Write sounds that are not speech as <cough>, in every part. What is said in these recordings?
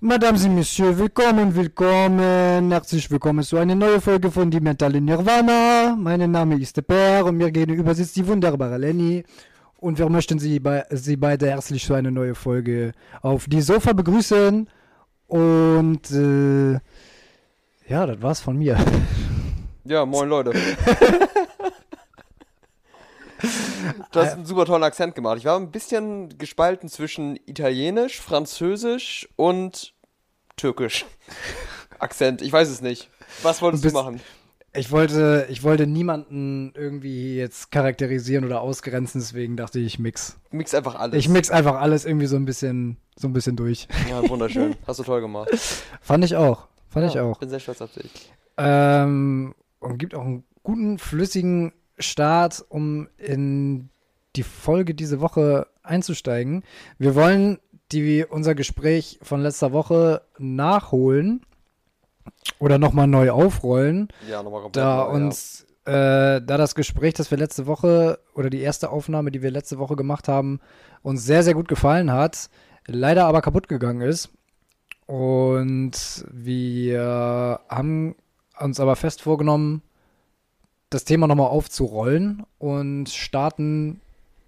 Madame et Messieurs, willkommen, willkommen. Herzlich willkommen zu einer neuen Folge von Die Mentale Nirvana. Mein Name ist Per und mir gegenüber sitzt die wunderbare Lenny. Und wir möchten Sie, bei, Sie beide herzlich zu einer neuen Folge auf die Sofa begrüßen. Und äh, ja, das war's von mir. Ja, moin Leute. <laughs> Du hast einen super tollen Akzent gemacht. Ich war ein bisschen gespalten zwischen Italienisch, Französisch und Türkisch. <laughs> Akzent, ich weiß es nicht. Was wolltest du, bist- machen? Ich wollte, ich wollte niemanden irgendwie jetzt charakterisieren oder ausgrenzen, deswegen dachte ich, ich mix. Mix einfach alles. Ich mix einfach alles irgendwie so ein bisschen, so ein bisschen durch. Ja, wunderschön. <laughs> Hast du toll gemacht. Fand ich auch. Fand ich ja, auch. Bin sehr stolz auf dich. Ähm, und gibt auch einen guten, flüssigen Start, um in die Folge diese Woche einzusteigen. Wir wollen die, unser Gespräch von letzter Woche nachholen oder nochmal neu aufrollen, Ja, nochmal komplett. da neu, uns, äh, da das Gespräch, das wir letzte Woche oder die erste Aufnahme, die wir letzte Woche gemacht haben, uns sehr, sehr gut gefallen hat, leider aber kaputt gegangen ist. Und wir haben uns aber fest vorgenommen, das Thema nochmal aufzurollen und starten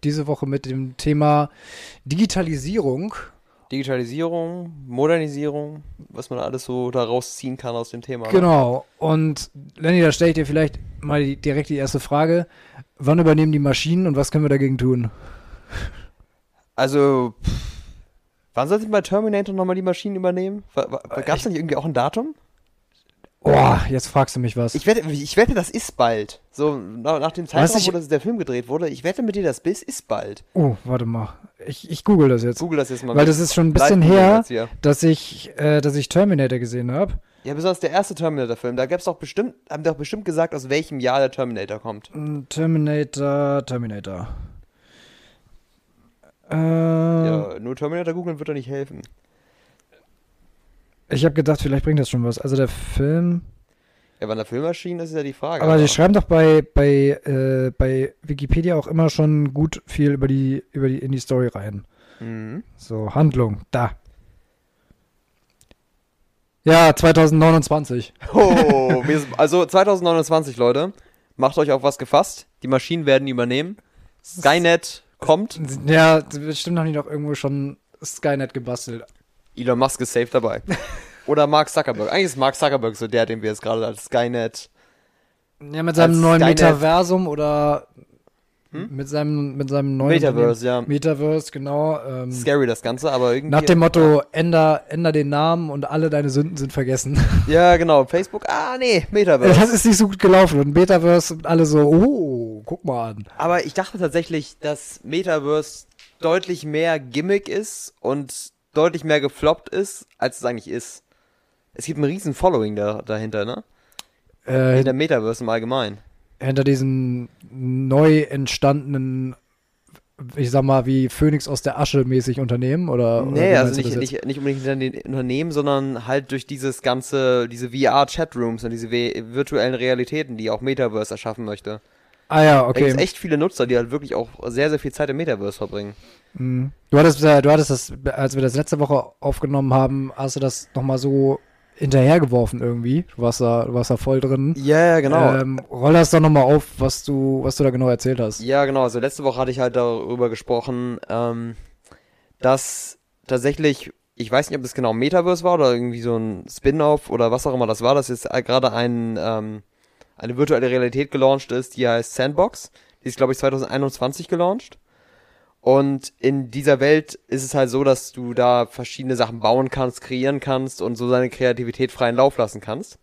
diese Woche mit dem Thema Digitalisierung. Digitalisierung, Modernisierung, was man alles so daraus ziehen kann aus dem Thema. ne? Genau. Und Lenny, da stelle ich dir vielleicht mal die, direkt die erste Frage. Wann übernehmen die Maschinen und was können wir dagegen tun? Also, pff, wann sollten bei Terminator nochmal die Maschinen übernehmen? Gab es da nicht irgendwie auch ein Datum? Oh, jetzt fragst du mich was. Ich wette, ich wette, das ist bald. So, nach, dem Zeitraum, wo das, der Film gedreht wurde, ich wette mit dir, das bis ist bald. oh, warte mal. Ich, ich google das jetzt. Google das jetzt mal. Weil das ist schon ein bisschen her, dass ich, äh, dass ich Terminator gesehen habe. Ja, besonders der erste Terminator-Film. Da gab's doch bestimmt, haben die doch bestimmt gesagt, aus welchem Jahr der Terminator kommt. Terminator, Terminator. Äh, Ja, nur Terminator googeln wird doch nicht helfen. Ich habe gedacht, vielleicht bringt das schon was. Also der Film. Ja, wann der Film erschien, das ist ja die Frage. Aber die schreiben doch bei, bei, äh, bei Wikipedia auch immer schon gut viel über die, über die, in die Story rein. Mhm. So, Handlung, da. Ja, 2029. Oh, also 2029, Leute. Macht euch auf was gefasst. Die Maschinen werden übernehmen. Skynet kommt. Ja, bestimmt haben die doch irgendwo schon Skynet gebastelt. Elon Musk ist safe dabei. <laughs> Oder Mark Zuckerberg. Eigentlich ist Mark Zuckerberg so der, den wir jetzt gerade als Skynet. Ja, mit seinem neuen Skynet- Metaversum oder Hm? mit seinem, mit seinem neuen Metaverse, ja. Metaverse, genau. Ähm, Scary das Ganze, aber irgendwie. nach dem Motto, änder, änder den Namen und alle deine Sünden sind vergessen. <laughs> Ja, genau. Facebook. Ah, nee, Metaverse. Das ist nicht so gut gelaufen. Und Metaverse und alle so, oh, guck mal an. Aber ich dachte tatsächlich, dass Metaverse deutlich mehr Gimmick ist und deutlich mehr gefloppt ist, als es eigentlich ist. Es gibt einen riesen Following da, dahinter, ne? Äh, In der Metaverse im Allgemeinen. hinter diesen neu entstandenen, ich sag mal, wie Phoenix aus der Asche mäßig Unternehmen oder? oder Nee, also meinst du nicht, nicht, nicht unbedingt hinter den Unternehmen, sondern halt durch dieses ganze, diese VR-Chatrooms und diese vi- virtuellen Realitäten, die auch Metaverse erschaffen möchte. Ah ja, Da gibt okay. es echt viele Nutzer, die halt wirklich auch sehr, sehr viel Zeit im Metaverse verbringen. Mhm. Du hattest, äh, du hattest das, als wir das letzte Woche aufgenommen haben, hast du das nochmal so hinterhergeworfen irgendwie. Du warst da, du warst da voll drin. Ja, ja, genau. Ähm, roll das doch nochmal auf, was du, was du da genau erzählt hast. Ja, genau. Also letzte Woche hatte ich halt darüber gesprochen, ähm, dass tatsächlich, ich weiß nicht, ob das genau Metaverse war oder irgendwie so ein Spin-off oder was auch immer das war, dass jetzt gerade ein, ähm, eine virtuelle Realität gelauncht ist, die heißt Sandbox. Die ist, glaube ich, 2021 gelauncht. Und in dieser Welt ist es halt so, dass du da verschiedene Sachen bauen kannst, kreieren kannst und so seine Kreativität freien Lauf lassen kannst.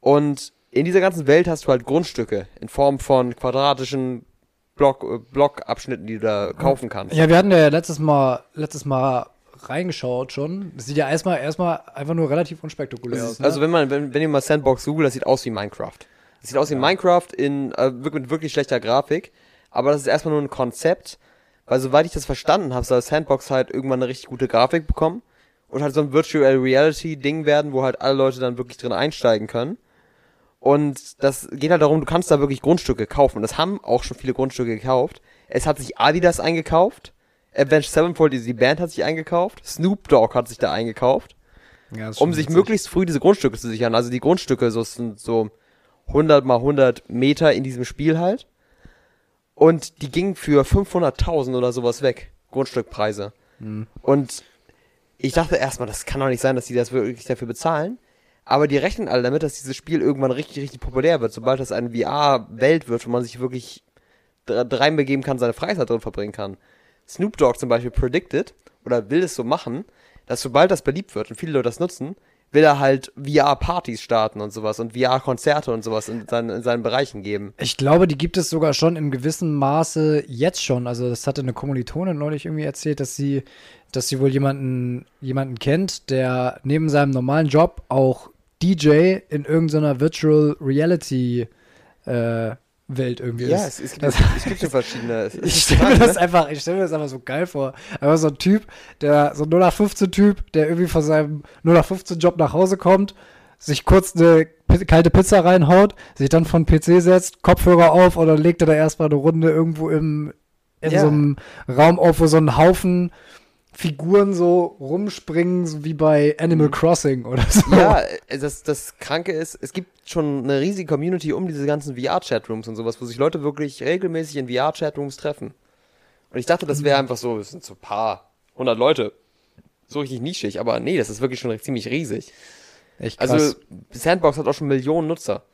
Und in dieser ganzen Welt hast du halt Grundstücke in Form von quadratischen Block, äh, Blockabschnitten, die du da kaufen kannst. Ja, wir hatten ja letztes Mal, letztes Mal reingeschaut schon. Das sieht ja erstmal, erstmal einfach nur relativ unspektakulär aus. Ne? Also wenn man, wenn, wenn ihr mal Sandbox googelt, das sieht aus wie Minecraft. Das sieht aus wie Minecraft in äh, mit wirklich schlechter Grafik, aber das ist erstmal nur ein Konzept, weil soweit ich das verstanden habe, soll Sandbox halt irgendwann eine richtig gute Grafik bekommen und halt so ein Virtual Reality Ding werden, wo halt alle Leute dann wirklich drin einsteigen können. Und das geht halt darum, du kannst da wirklich Grundstücke kaufen. Und das haben auch schon viele Grundstücke gekauft. Es hat sich Adidas eingekauft. Avenged Sevenfold, die Band hat sich eingekauft. Snoop Dogg hat sich da eingekauft. Ja, um sich witzig. möglichst früh diese Grundstücke zu sichern. Also die Grundstücke so sind so 100 mal 100 Meter in diesem Spiel halt. Und die gingen für 500.000 oder sowas weg. Grundstückpreise. Mhm. Und ich dachte erstmal, das kann doch nicht sein, dass die das wirklich dafür bezahlen. Aber die rechnen alle damit, dass dieses Spiel irgendwann richtig, richtig populär wird. Sobald das eine VR-Welt wird, wo man sich wirklich reinbegeben kann, seine Freizeit drin verbringen kann. Snoop Dogg zum Beispiel predicted oder will es so machen, dass sobald das beliebt wird und viele Leute das nutzen, will er halt VR-Partys starten und sowas und VR-Konzerte und sowas in seinen, in seinen Bereichen geben. Ich glaube, die gibt es sogar schon in gewissem Maße jetzt schon. Also das hatte eine Kommilitonin neulich irgendwie erzählt, dass sie, dass sie wohl jemanden, jemanden kennt, der neben seinem normalen Job auch DJ in irgendeiner Virtual Reality äh, Welt irgendwie Ja, ist. es, es, gibt, Das- es gibt schon verschiedene. es- es <laughs> Ich stelle mir krank, das ne? einfach, ich stelle mir das einfach so geil vor. Aber so ein Typ, der, so ein 0815 Typ, der irgendwie von seinem 0815 Job nach Hause kommt, sich kurz eine kalte Pizza reinhaut, sich dann von PC setzt, Kopfhörer auf dann legt er da erstmal eine Runde irgendwo im, in Ja. so einem Raum auf, wo so ein Haufen Figuren so rumspringen, so wie bei Animal Crossing oder so. Mhm. Ja, äh, das, das Kranke ist, es gibt schon eine riesige Community um diese ganzen VR-Chatrooms und sowas, wo sich Leute wirklich regelmäßig in VR-Chatrooms treffen. Und ich dachte, das Mhm. wäre einfach so, es sind so ein paar hundert Leute. So richtig nischig, aber nee, das ist wirklich schon ziemlich riesig. Echt krass. Also, Sandbox hat auch schon Millionen Nutzer.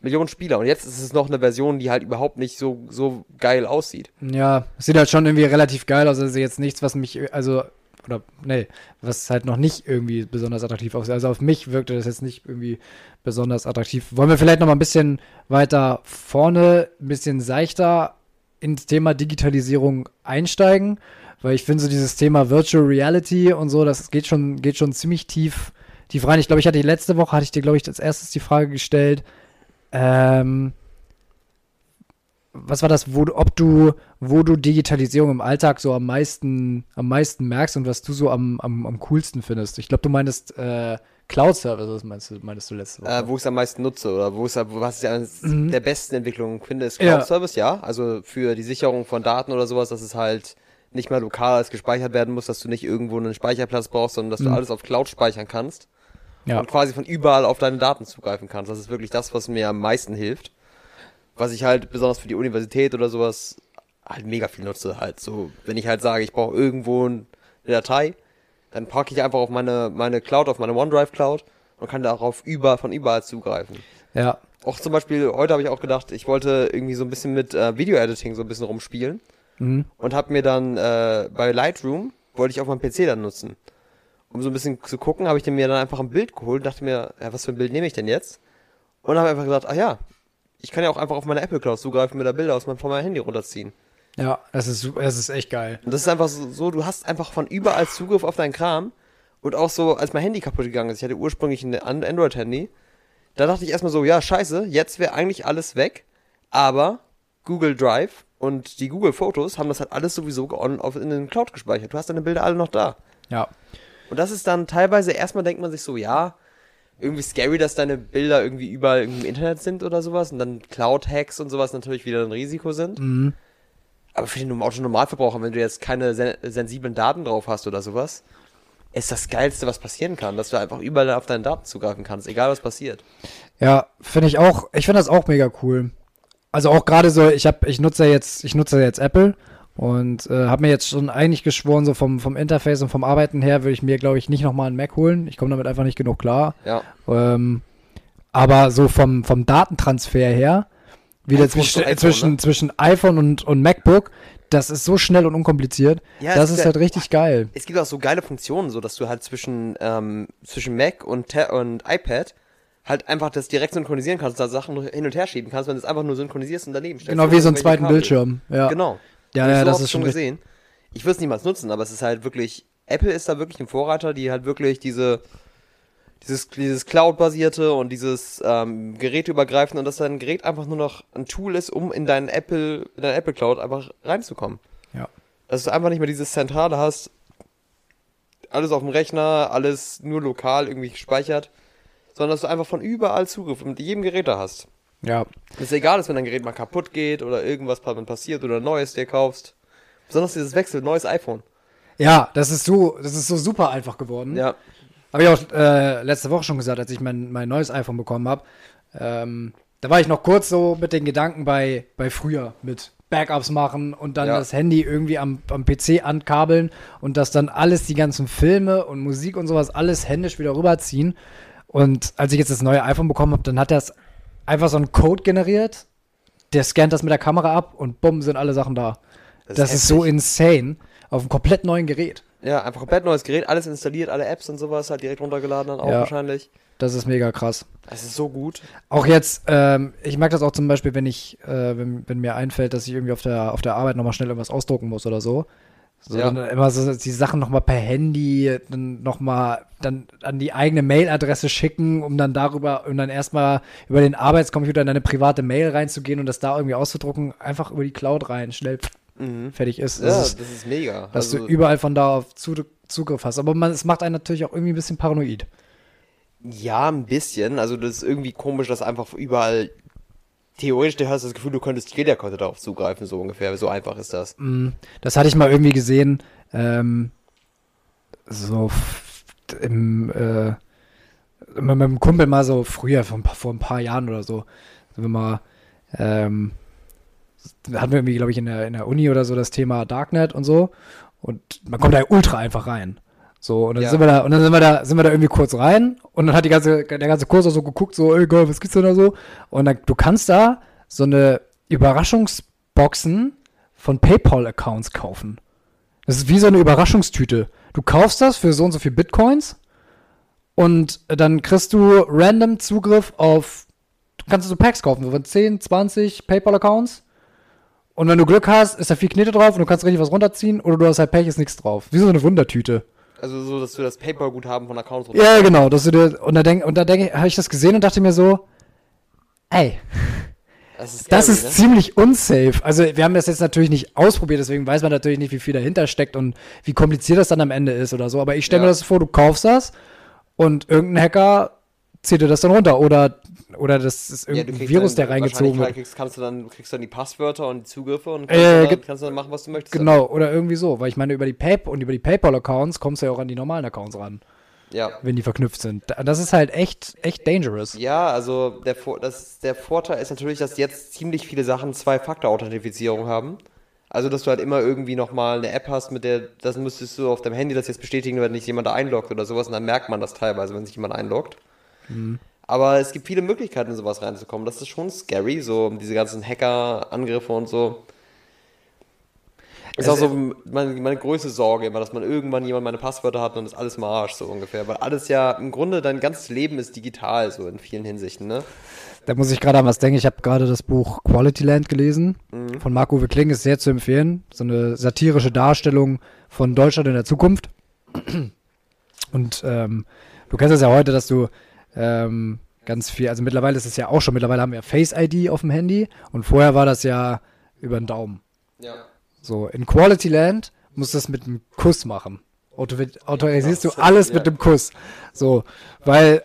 Millionen Spieler. Und jetzt ist es noch eine Version, die halt überhaupt nicht so, so geil aussieht. Ja, sieht halt schon irgendwie relativ geil aus. Also jetzt nichts, was mich, also, oder, nee, was halt noch nicht irgendwie besonders attraktiv aussieht. Also auf mich wirkte das jetzt nicht irgendwie besonders attraktiv. Wollen wir vielleicht noch mal ein bisschen weiter vorne, ein bisschen seichter ins Thema Digitalisierung einsteigen? Weil ich finde so dieses Thema Virtual Reality und so, das geht schon, geht schon ziemlich tief, tief rein. Ich glaube, ich hatte die letzte Woche, hatte ich dir, glaube ich, als erstes die Frage gestellt, ähm, was war das, wo, du- ob du, wo du Digitalisierung im Alltag so am meisten, am meisten merkst und was du so am, am, am coolsten findest? Ich glaube, du meinst äh, Cloud-Services, meinst du, meinst du letzte Woche? Äh, wo ich es am meisten nutze oder wo es was ich eines Mhm. der besten Entwicklungen finde, ist Ja. Cloud Service, ja. Also für die Sicherung von Daten oder sowas, dass es halt nicht mehr lokal als gespeichert werden muss, dass du nicht irgendwo einen Speicherplatz brauchst, sondern dass du Mhm. alles auf Cloud speichern kannst ja. und quasi von überall auf deine Daten zugreifen kannst. Das ist wirklich das, was mir am meisten hilft. Was ich halt besonders für die Universität oder sowas halt mega viel nutze. Halt so, wenn ich halt sage, ich brauche irgendwo eine Datei, dann packe ich einfach auf meine, meine Cloud, auf meine OneDrive Cloud und kann darauf über, von überall zugreifen. ja. Auch zum Beispiel, heute habe ich auch gedacht, ich wollte irgendwie so ein bisschen mit äh, Video-Editing so ein bisschen rumspielen Mhm. und habe mir dann äh, bei Lightroom, wollte ich auf meinem PC dann nutzen. Um so ein bisschen zu gucken, habe ich mir dann einfach ein Bild geholt und dachte mir, ja, was für ein Bild nehme ich denn jetzt? Und habe einfach gesagt, ah ja, ich kann ja auch einfach auf meine Apple Cloud zugreifen mir da Bilder aus meinem, von meinem Handy runterziehen. Ja, das ist, das ist echt geil. Und das ist einfach so, so, du hast einfach von überall Zugriff auf deinen Kram. Und auch so, als mein Handy kaputt gegangen ist, ich hatte ursprünglich ein An- Android-Handy, da dachte ich erstmal so, ja, scheiße, jetzt wäre eigentlich alles weg, aber Google Drive und die Google Fotos haben das halt alles sowieso on, auf, in den Cloud gespeichert. Du hast deine Bilder alle noch da. Ja. Und das ist dann teilweise, erstmal denkt man sich so, ja, irgendwie scary, dass deine Bilder irgendwie überall im Internet sind oder sowas und dann Cloud-Hacks und sowas natürlich wieder ein Risiko sind. Mhm. Aber für den Autonormalverbraucher, wenn du jetzt keine sen sensiblen Daten drauf hast oder sowas, ist das Geilste, was passieren kann, dass du einfach überall auf deine Daten zugreifen kannst, egal was passiert. Ja, finde ich auch, ich finde das auch mega cool. Also auch gerade so, ich habe, ich nutze jetzt, ich nutze jetzt Apple und äh, habe mir jetzt schon eigentlich geschworen, so vom, vom Interface und vom Arbeiten her würde ich mir, glaube ich, nicht nochmal einen Mac holen. Ich komme damit einfach nicht genug klar. Ja. Ähm, aber so vom, vom Datentransfer her, wieder zwischen, iPhone, zwischen, ne? zwischen iPhone und, und MacBook, das ist so schnell und unkompliziert. Ja, das ist ist halt ja- richtig geil. Es gibt auch so geile Funktionen, so dass du halt zwischen, ähm, zwischen Mac und, und iPad halt einfach das direkt synchronisieren kannst, da Sachen hin und her schieben kannst, wenn du es einfach nur synchronisierst und daneben stellst. Genau wie so einen zweiten. Bildschirm. Ja, Genau. Ja, ja so das ist schon gesehen. Ich würde es niemals nutzen, aber es ist halt wirklich, Apple ist da wirklich ein Vorreiter, die halt wirklich diese, dieses, dieses Cloud-basierte und dieses ähm, geräteübergreifende und dass dein Gerät einfach nur noch ein Tool ist, um in deinen Apple, in deine Apple Cloud einfach reinzukommen. Ja. Dass du einfach nicht mehr dieses Zentrale hast, alles auf dem Rechner, alles nur lokal irgendwie gespeichert, sondern dass du einfach von überall Zugriff mit jedem Gerät da hast. Ja, Dass es egal ist, wenn dein Gerät mal kaputt geht oder irgendwas passiert oder neues dir kaufst. Besonders dieses Wechsel, neues iPhone. ja, das ist so, das ist so super einfach geworden. Ja. Habe ich auch äh, letzte Woche schon gesagt, als ich mein, mein neues iPhone bekommen habe. Ähm, da war ich noch kurz so mit den Gedanken bei, bei früher mit Backups machen und dann Ja. das Handy irgendwie am, am PC ankabeln und das dann alles, die ganzen Filme und Musik und sowas, alles händisch wieder rüberziehen. Und als ich jetzt das neue iPhone bekommen habe, dann hat das einfach so einen Code generiert, der scannt das mit der Kamera ab und bumm, sind alle Sachen da. Das Das, ist ist so insane. Auf einem komplett neuen Gerät. Ja, einfach komplett neues Gerät, alles installiert, alle Apps und sowas halt direkt runtergeladen dann auch Ja. wahrscheinlich. Das ist mega krass. Das ist so gut. Auch jetzt, ähm, ich merke das auch zum Beispiel, wenn ich, äh, wenn, wenn mir einfällt, dass ich irgendwie auf der, auf der Arbeit nochmal schnell irgendwas ausdrucken muss oder so. So, Ja. dann immer so die Sachen nochmal per Handy, dann nochmal dann an die eigene Mailadresse schicken, um dann darüber, um dann erstmal über den Arbeitscomputer in deine private Mail reinzugehen und das da irgendwie auszudrucken, einfach über die Cloud rein, schnell Mhm. fertig ist. Ja, Das ist das ist mega. dass Also, du überall von da auf Zu- Zugriff hast. Aber man, es macht einen natürlich auch irgendwie ein bisschen paranoid. ja, ein bisschen. Also das ist irgendwie komisch, dass einfach überall theoretisch du hast das Gefühl, du könntest jeder konnte darauf zugreifen, so ungefähr. So einfach ist das. Mm, Das hatte ich mal irgendwie gesehen, ähm, so im, äh, mit meinem Kumpel mal so früher, vor ein paar, vor ein paar Jahren oder so, sind wir mal, ähm, hatten wir irgendwie, glaube ich, in der, in der Uni oder so das Thema Darknet und so. Und man kommt da ultra einfach rein. So, und dann Ja. sind wir da, und dann sind wir da, sind wir da irgendwie kurz rein und dann hat die ganze, der ganze Kurs auch so geguckt, so, ey, geil, was gibt's denn da so? Und dann, du kannst da so eine Überraschungsboxen von PayPal-Accounts kaufen. Das ist wie so eine Überraschungstüte. Du kaufst das für so und so viel Bitcoins und dann kriegst du random Zugriff auf, du kannst so Packs kaufen, so von 10, 20 PayPal-Accounts. Und wenn du Glück hast, ist da viel Knete drauf und du kannst richtig was runterziehen oder du hast halt Pech, ist nichts drauf. Wie so eine Wundertüte. Also so, dass du das Paper-Guthaben von Accounts Ja, genau. Dass du dir, und da denk, und da denke habe ich das gesehen und dachte mir so, ey, Das ist, das scary, ist ne? ziemlich unsafe. Also wir haben das jetzt natürlich nicht ausprobiert, deswegen weiß man natürlich nicht, wie viel dahinter steckt und wie kompliziert das dann am Ende ist oder so. Aber ich stelle mir Ja. das vor, du kaufst das und irgendein Hacker zieht dir das dann runter oder oder das ist Ja, irgendein kriegst Virus, dann, der reingezogen wird. Kriegst, kannst du dann, kriegst dann die Passwörter und die Zugriffe und Äh, kannst, dann, ge- kannst dann machen, was du möchtest. Genau, oder irgendwie so. Weil ich meine, über die PayPal und über die PayPal-Accounts kommst du ja auch an die normalen Accounts ran, Ja. wenn die verknüpft sind. Da- Das ist halt echt, echt dangerous. Ja, also der, Vor das, der Vorteil ist natürlich, dass jetzt ziemlich viele Sachen Zwei-Faktor-Authentifizierung haben. Also, dass du halt immer irgendwie nochmal eine App hast, mit der, das müsstest du auf deinem Handy das jetzt bestätigen, wenn nicht jemand da einloggt oder sowas. Und dann merkt man das teilweise, wenn sich jemand einloggt. Aber es gibt viele Möglichkeiten, in sowas reinzukommen. Das ist schon scary, so diese ganzen Hacker-Angriffe und so. Ist Es- auch so meine, meine größte Sorge immer, dass man irgendwann jemand meine Passwörter hat und dann ist alles im Arsch, so ungefähr. Weil alles ja, im Grunde, dein ganzes Leben ist digital, so in vielen Hinsichten, ne? Da muss ich gerade an was denken. Ich habe gerade das Buch Quality Land gelesen. Mhm. Von Marc-Uwe Kling ist sehr zu empfehlen. So eine satirische Darstellung von Deutschland in der Zukunft. <clears throat> Und ähm, du kennst es ja heute, dass du ähm, ganz viel, also mittlerweile ist es ja auch schon, mittlerweile haben wir Face ID auf dem Handy und vorher war das ja über den Daumen. Ja. So, in Quality Land musst du das mit einem Kuss machen. Auto autorisierst du alles mit dem Kuss. So, weil,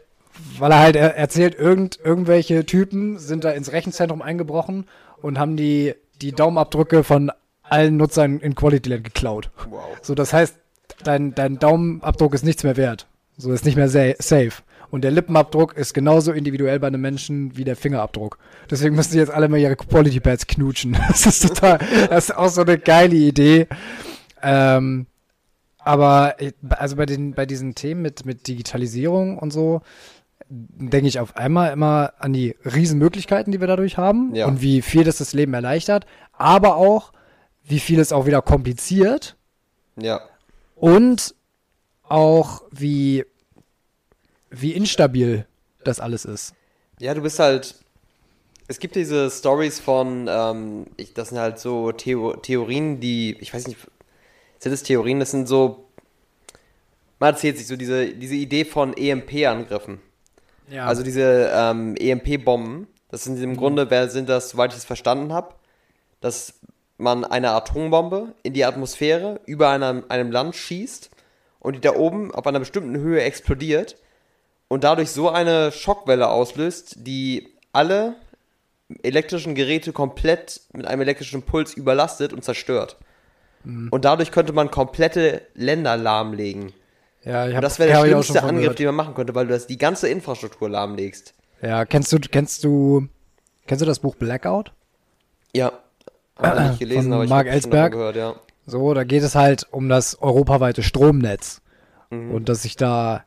weil er halt er erzählt, irgend, irgendwelche Typen sind da ins Rechenzentrum eingebrochen und haben die, die Daumenabdrücke von allen Nutzern in Quality Land geklaut. Wow. So, das heißt, dein, dein Daumenabdruck ist nichts mehr wert. So, ist nicht mehr sa safe. Und der Lippenabdruck ist genauso individuell bei einem Menschen wie der Fingerabdruck. Deswegen müssen die jetzt alle mal ihre Quality Pads knutschen. <laughs> Das ist total, das ist auch so eine geile Idee. Ähm, aber also bei den, bei diesen Themen mit, mit Digitalisierung und so, denke ich auf einmal immer an die Riesenmöglichkeiten, die wir dadurch haben Ja. und wie viel das das Leben erleichtert, aber auch, wie viel es auch wieder kompliziert Ja. und auch wie, wie instabil das alles ist. Ja, du bist halt. Es gibt diese Stories von, ähm, ich, das sind halt so Theo Theorien, die, ich weiß nicht, sind es Theorien, das sind so, man erzählt sich so diese, diese Idee von EMP-Angriffen. Ja. Also diese ähm, EMP-Bomben, das sind im Grunde, wer sind das, soweit ich es verstanden habe, dass man eine Atombombe in die Atmosphäre über einem, einem Land schießt und die da oben auf einer bestimmten Höhe explodiert und dadurch so eine Schockwelle auslöst, die alle elektrischen Geräte komplett mit einem elektrischen Puls überlastet und zerstört. Und dadurch könnte man komplette Länder lahmlegen. Ja, ich Und hab, das wäre der schlimmste Angriff, gehört. den man machen könnte, weil du das die ganze Infrastruktur lahmlegst. Ja, kennst du, kennst du, kennst du das Buch Blackout? Ja. Habe ich nicht <clears throat> gelesen, Von aber ich Mark Ellsberg? gehört, ja. So, da geht es halt um das europaweite Stromnetz. Mhm. Und dass sich da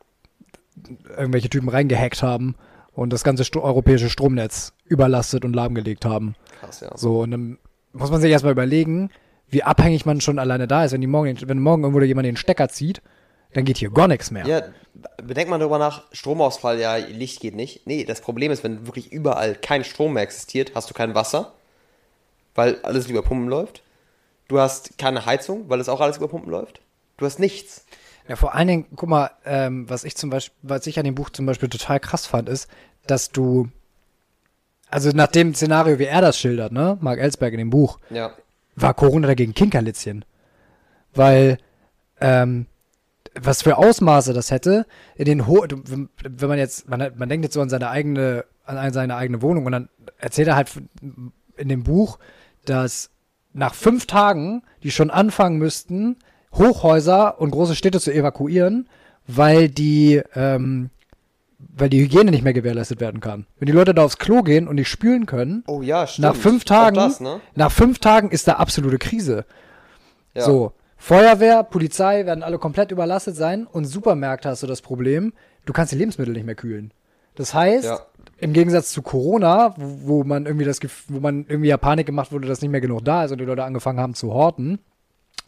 irgendwelche Typen reingehackt haben und das ganze Sto europäische Stromnetz überlastet und lahmgelegt haben. Krass, ja. So, und dann muss man sich erstmal überlegen, wie abhängig man schon alleine da ist. Wenn, die morgen, wenn morgen irgendwo jemand den Stecker zieht, dann geht hier gar nichts mehr. Ja, bedenkt mal darüber nach, Stromausfall, ja, Licht geht nicht. Nee, das Problem ist, wenn wirklich überall kein Strom mehr existiert, hast du kein Wasser, weil alles über Pumpen läuft. Du hast keine Heizung, weil es auch alles über Pumpen läuft. Du hast nichts. Ja, vor allen Dingen, guck mal, ähm, was ich zum Beispiel, was ich an dem Buch zum Beispiel total krass fand, ist, dass du, also nach dem Szenario, wie er das schildert, ne, Mark Ellsberg in dem Buch, Ja. war Corona dagegen Kinkerlitzchen. Weil, ähm, was für Ausmaße das hätte, in den Ho wenn man jetzt, man, man denkt jetzt so an seine eigene, an seine eigene Wohnung und dann erzählt er halt in dem Buch, dass nach fünf Tagen die schon anfangen müssten, Hochhäuser und große Städte zu evakuieren, weil die, ähm, weil die Hygiene nicht mehr gewährleistet werden kann. Wenn die Leute da aufs Klo gehen und nicht spülen können, Oh ja, stimmt. nach fünf Tagen, Das, ne? nach fünf Tagen ist da absolute Krise. Ja. So, Feuerwehr, Polizei werden alle komplett überlastet sein und Supermärkte hast du das Problem, du kannst die Lebensmittel nicht mehr kühlen. Das heißt, Ja. im Gegensatz zu Corona, wo, wo man irgendwie das, wo man irgendwie ja Panik gemacht wurde, dass nicht mehr genug da ist und die Leute angefangen haben zu horten,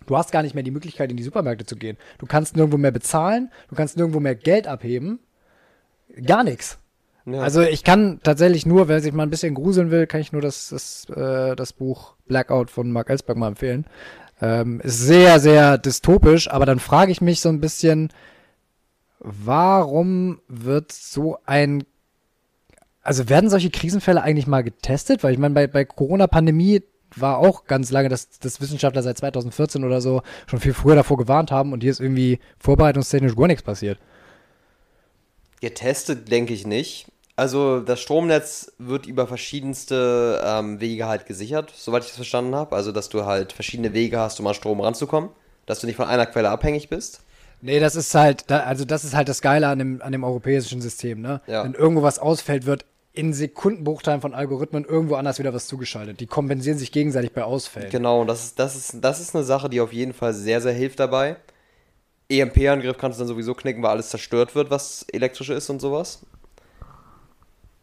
du hast gar nicht mehr die Möglichkeit, in die Supermärkte zu gehen. Du kannst nirgendwo mehr bezahlen, du kannst nirgendwo mehr Geld abheben. Gar nichts. Ja. Also ich kann tatsächlich nur, wer sich mal ein bisschen gruseln will, kann ich nur das, das, äh, das Buch Blackout von Mark Ellsberg mal empfehlen. Ähm, ist sehr, sehr dystopisch, aber dann frage ich mich so ein bisschen, warum wird so ein, also werden solche Krisenfälle eigentlich mal getestet? Weil ich meine, bei, bei Corona-Pandemie war auch ganz lange, dass, dass Wissenschaftler seit 2014 oder so schon viel früher davor gewarnt haben und hier ist irgendwie vorbereitungstechnisch gar nichts passiert. Getestet denke ich nicht. Also das Stromnetz wird über verschiedenste ähm, Wege halt gesichert, soweit ich das verstanden habe. Also dass du halt verschiedene Wege hast, um an Strom ranzukommen. Dass du nicht von einer Quelle abhängig bist. Nee, das ist halt, also das ist halt das Geile an dem, an dem europäischen System, ne? Ja. Wenn irgendwo was ausfällt, wird in Sekundenbruchteilen von Algorithmen irgendwo anders wieder was zugeschaltet. Die kompensieren sich gegenseitig bei Ausfällen. Genau, und das ist, das, ist, das ist eine Sache, die auf jeden Fall sehr, sehr hilft dabei. EMP-Angriff kannst du dann sowieso knicken, weil alles zerstört wird, was elektrisch ist und sowas.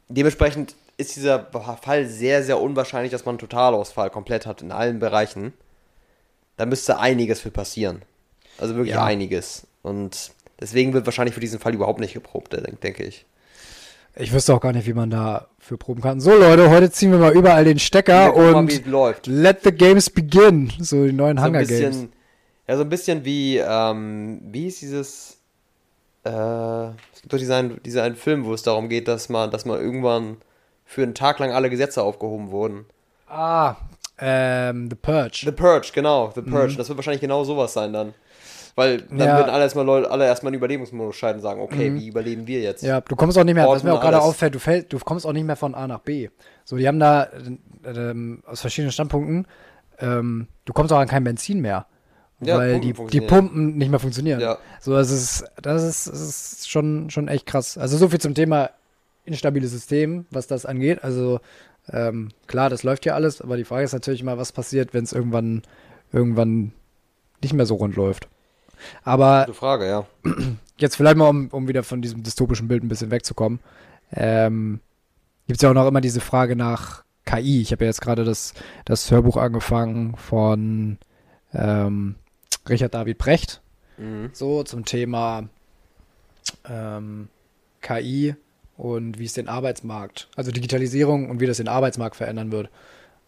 Dementsprechend ist dieser Fall sehr, sehr unwahrscheinlich, dass man einen Totalausfall komplett hat in allen Bereichen. Da müsste einiges für passieren. Also wirklich Ja. einiges. Und deswegen wird wahrscheinlich für diesen Fall überhaupt nicht geprobt, denke denke ich. Ich wüsste auch gar nicht, wie man da für proben kann. So, Leute, heute ziehen wir mal überall den Stecker mal, und läuft. let the games begin. So die neuen so Hunger bisschen, Games. ja, so ein bisschen wie, ähm, wie ist dieses, äh, es gibt doch diesen, diesen einen Film, wo es darum geht, dass man, dass man irgendwann für einen Tag lang alle Gesetze aufgehoben wurden. Ah, ähm, The Purge. The Purge, genau, The Purge. Das wird wahrscheinlich genau sowas sein dann. Weil dann Ja. würden alle erstmal Leute, alle erstmal in Überlebensmodus schalten und sagen, okay, wie überleben wir jetzt? Ja, du kommst auch nicht mehr, was Orten mir auch gerade auffällt, du, fäll, du kommst auch nicht mehr von A nach B. So, die haben da äh, ähm, aus verschiedenen Standpunkten, ähm, du kommst auch an kein Benzin mehr. Ja, weil Pumpen die, die. Pumpen nicht mehr funktionieren. Ja. So, das ist, das ist, das ist schon, schon echt krass. Also so viel zum Thema instabiles System, was das angeht. Also ähm, klar, das läuft ja alles, aber die Frage ist natürlich immer, was passiert, wenn es irgendwann, irgendwann nicht mehr so rund läuft. Aber Gute Frage, ja. <clears throat> jetzt vielleicht mal, um, um wieder von diesem dystopischen Bild ein bisschen wegzukommen, ähm, gibt es ja auch noch immer diese Frage nach KI. Ich habe ja jetzt gerade das, das Hörbuch angefangen von ähm, Richard David Brecht, Mhm. so zum Thema ähm, KI und wie es den Arbeitsmarkt, also Digitalisierung und wie das den Arbeitsmarkt verändern wird.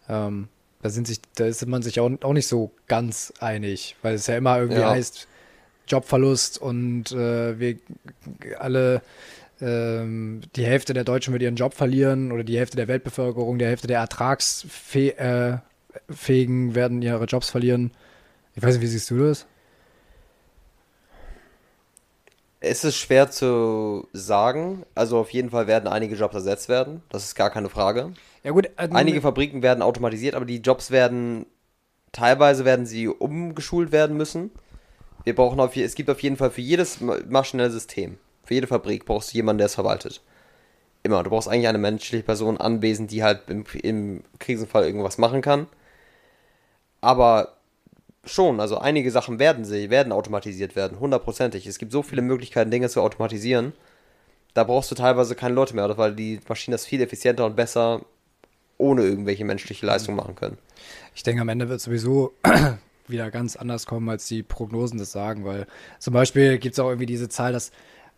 Ähm, da sind sich, da ist man sich auch, auch nicht so ganz einig, weil es ja immer irgendwie Ja. heißt Jobverlust und äh, wir alle ähm, die Hälfte der Deutschen wird ihren Job verlieren oder die Hälfte der Weltbevölkerung, die Hälfte der Ertragsfähigen äh, werden ihre Jobs verlieren. Ich weiß nicht, wie siehst du das? Es ist schwer zu sagen. Also auf jeden Fall werden einige Jobs ersetzt werden. Das ist gar keine Frage. Ja gut, äh, Einige Fabriken werden automatisiert, aber die Jobs werden, teilweise werden sie umgeschult werden müssen. Wir brauchen auf, es gibt auf jeden Fall für jedes maschinelle System, für jede Fabrik brauchst du jemanden, der es verwaltet. Immer. Du brauchst eigentlich eine menschliche Person anwesend, die halt im, im Krisenfall irgendwas machen kann. Aber schon, also einige Sachen werden sie, werden automatisiert werden, hundertprozentig. Es gibt so viele Möglichkeiten, Dinge zu automatisieren. Da brauchst du teilweise keine Leute mehr, weil die Maschinen das viel effizienter und besser ohne irgendwelche menschliche Leistung machen können. Ich denke, am Ende wird sowieso wieder ganz anders kommen, als die Prognosen das sagen, weil zum Beispiel gibt es auch irgendwie diese Zahl, dass,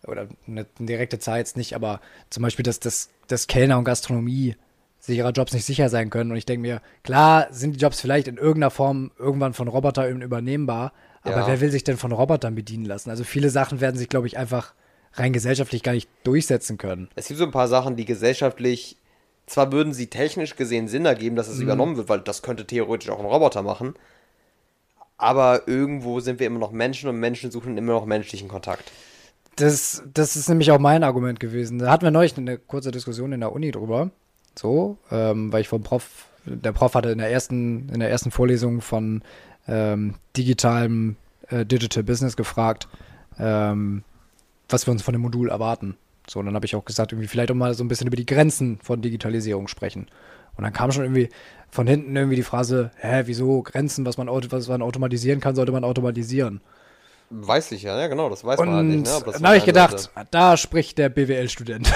oder eine direkte Zahl jetzt nicht, aber zum Beispiel, dass das, das Kellner und Gastronomie sich ihrer Jobs nicht sicher sein können. Und ich denke mir, klar sind die Jobs vielleicht in irgendeiner Form irgendwann von Robotern übernehmbar, aber ja. wer will sich denn von Robotern bedienen lassen? Also viele Sachen werden sich, glaube ich, einfach rein gesellschaftlich gar nicht durchsetzen können. Es gibt so ein paar Sachen, die gesellschaftlich, zwar würden sie technisch gesehen Sinn ergeben, dass es mhm. übernommen wird, weil das könnte theoretisch auch ein Roboter machen, aber irgendwo sind wir immer noch Menschen und Menschen suchen immer noch menschlichen Kontakt. Das, das ist nämlich auch mein Argument gewesen. Da hatten wir neulich eine kurze Diskussion in der Uni drüber. So, ähm, weil ich vom Prof, der Prof hatte in der ersten, in der ersten Vorlesung von ähm, digitalem äh, Digital Business gefragt, ähm, was wir uns von dem Modul erwarten. So, und dann habe ich auch gesagt, irgendwie vielleicht auch mal so ein bisschen über die Grenzen von Digitalisierung sprechen. Und dann kam schon irgendwie von hinten irgendwie die Phrase, hä, wieso Grenzen, was man, was man automatisieren kann, sollte man automatisieren. Weiß ich ja, ja genau, das weiß und man halt nicht. Ne? Dann habe ich gedacht, Seite. da spricht der BWL-Student.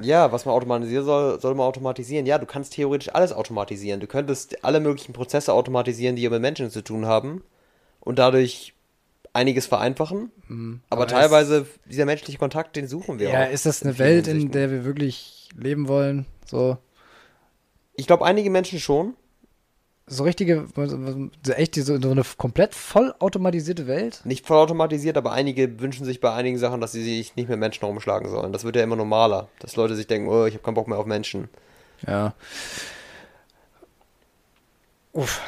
Ja, was man automatisieren soll, soll man automatisieren. Ja, du kannst theoretisch alles automatisieren. Du könntest alle möglichen Prozesse automatisieren, die mit Menschen zu tun haben und dadurch einiges vereinfachen. Mhm, aber, aber teilweise dieser menschliche Kontakt, den suchen wir ja, auch. Ja, ist das eine Welt, in der wir wirklich leben wollen? So. Ich glaube, einige Menschen schon. So richtige, so echt so, so eine komplett vollautomatisierte Welt? Nicht vollautomatisiert, aber einige wünschen sich bei einigen Sachen, dass sie sich nicht mit Menschen rumschlagen sollen. Das wird ja immer normaler, dass Leute sich denken, oh, ich habe keinen Bock mehr auf Menschen. Ja. Uff.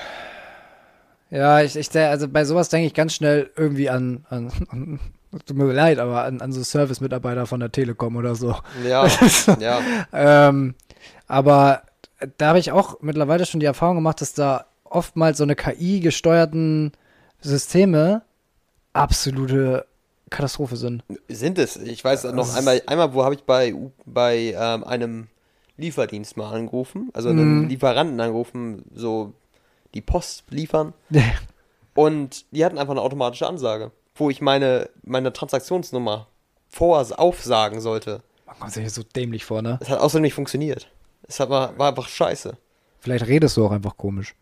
Ja, ich, ich also bei sowas denke ich ganz schnell irgendwie an, an, an tut mir leid, aber an, an so Service-Mitarbeiter von der Telekom oder so. Ja, <laughs> ja. ähm, aber da habe ich auch mittlerweile schon die Erfahrung gemacht, dass da oftmals so eine KI-gesteuerten Systeme absolute Katastrophe sind. Sind es. Ich weiß noch das einmal, einmal, wo habe ich bei, bei ähm, einem Lieferdienst mal angerufen, also einen mm. Lieferanten angerufen, so die Post liefern. <laughs> und die hatten einfach eine automatische Ansage, wo ich meine, meine Transaktionsnummer vor aufsagen sollte. Man kommt sich so dämlich vor, ne? Das hat außerdem nicht funktioniert. Es war, war einfach scheiße. Vielleicht redest du auch einfach komisch.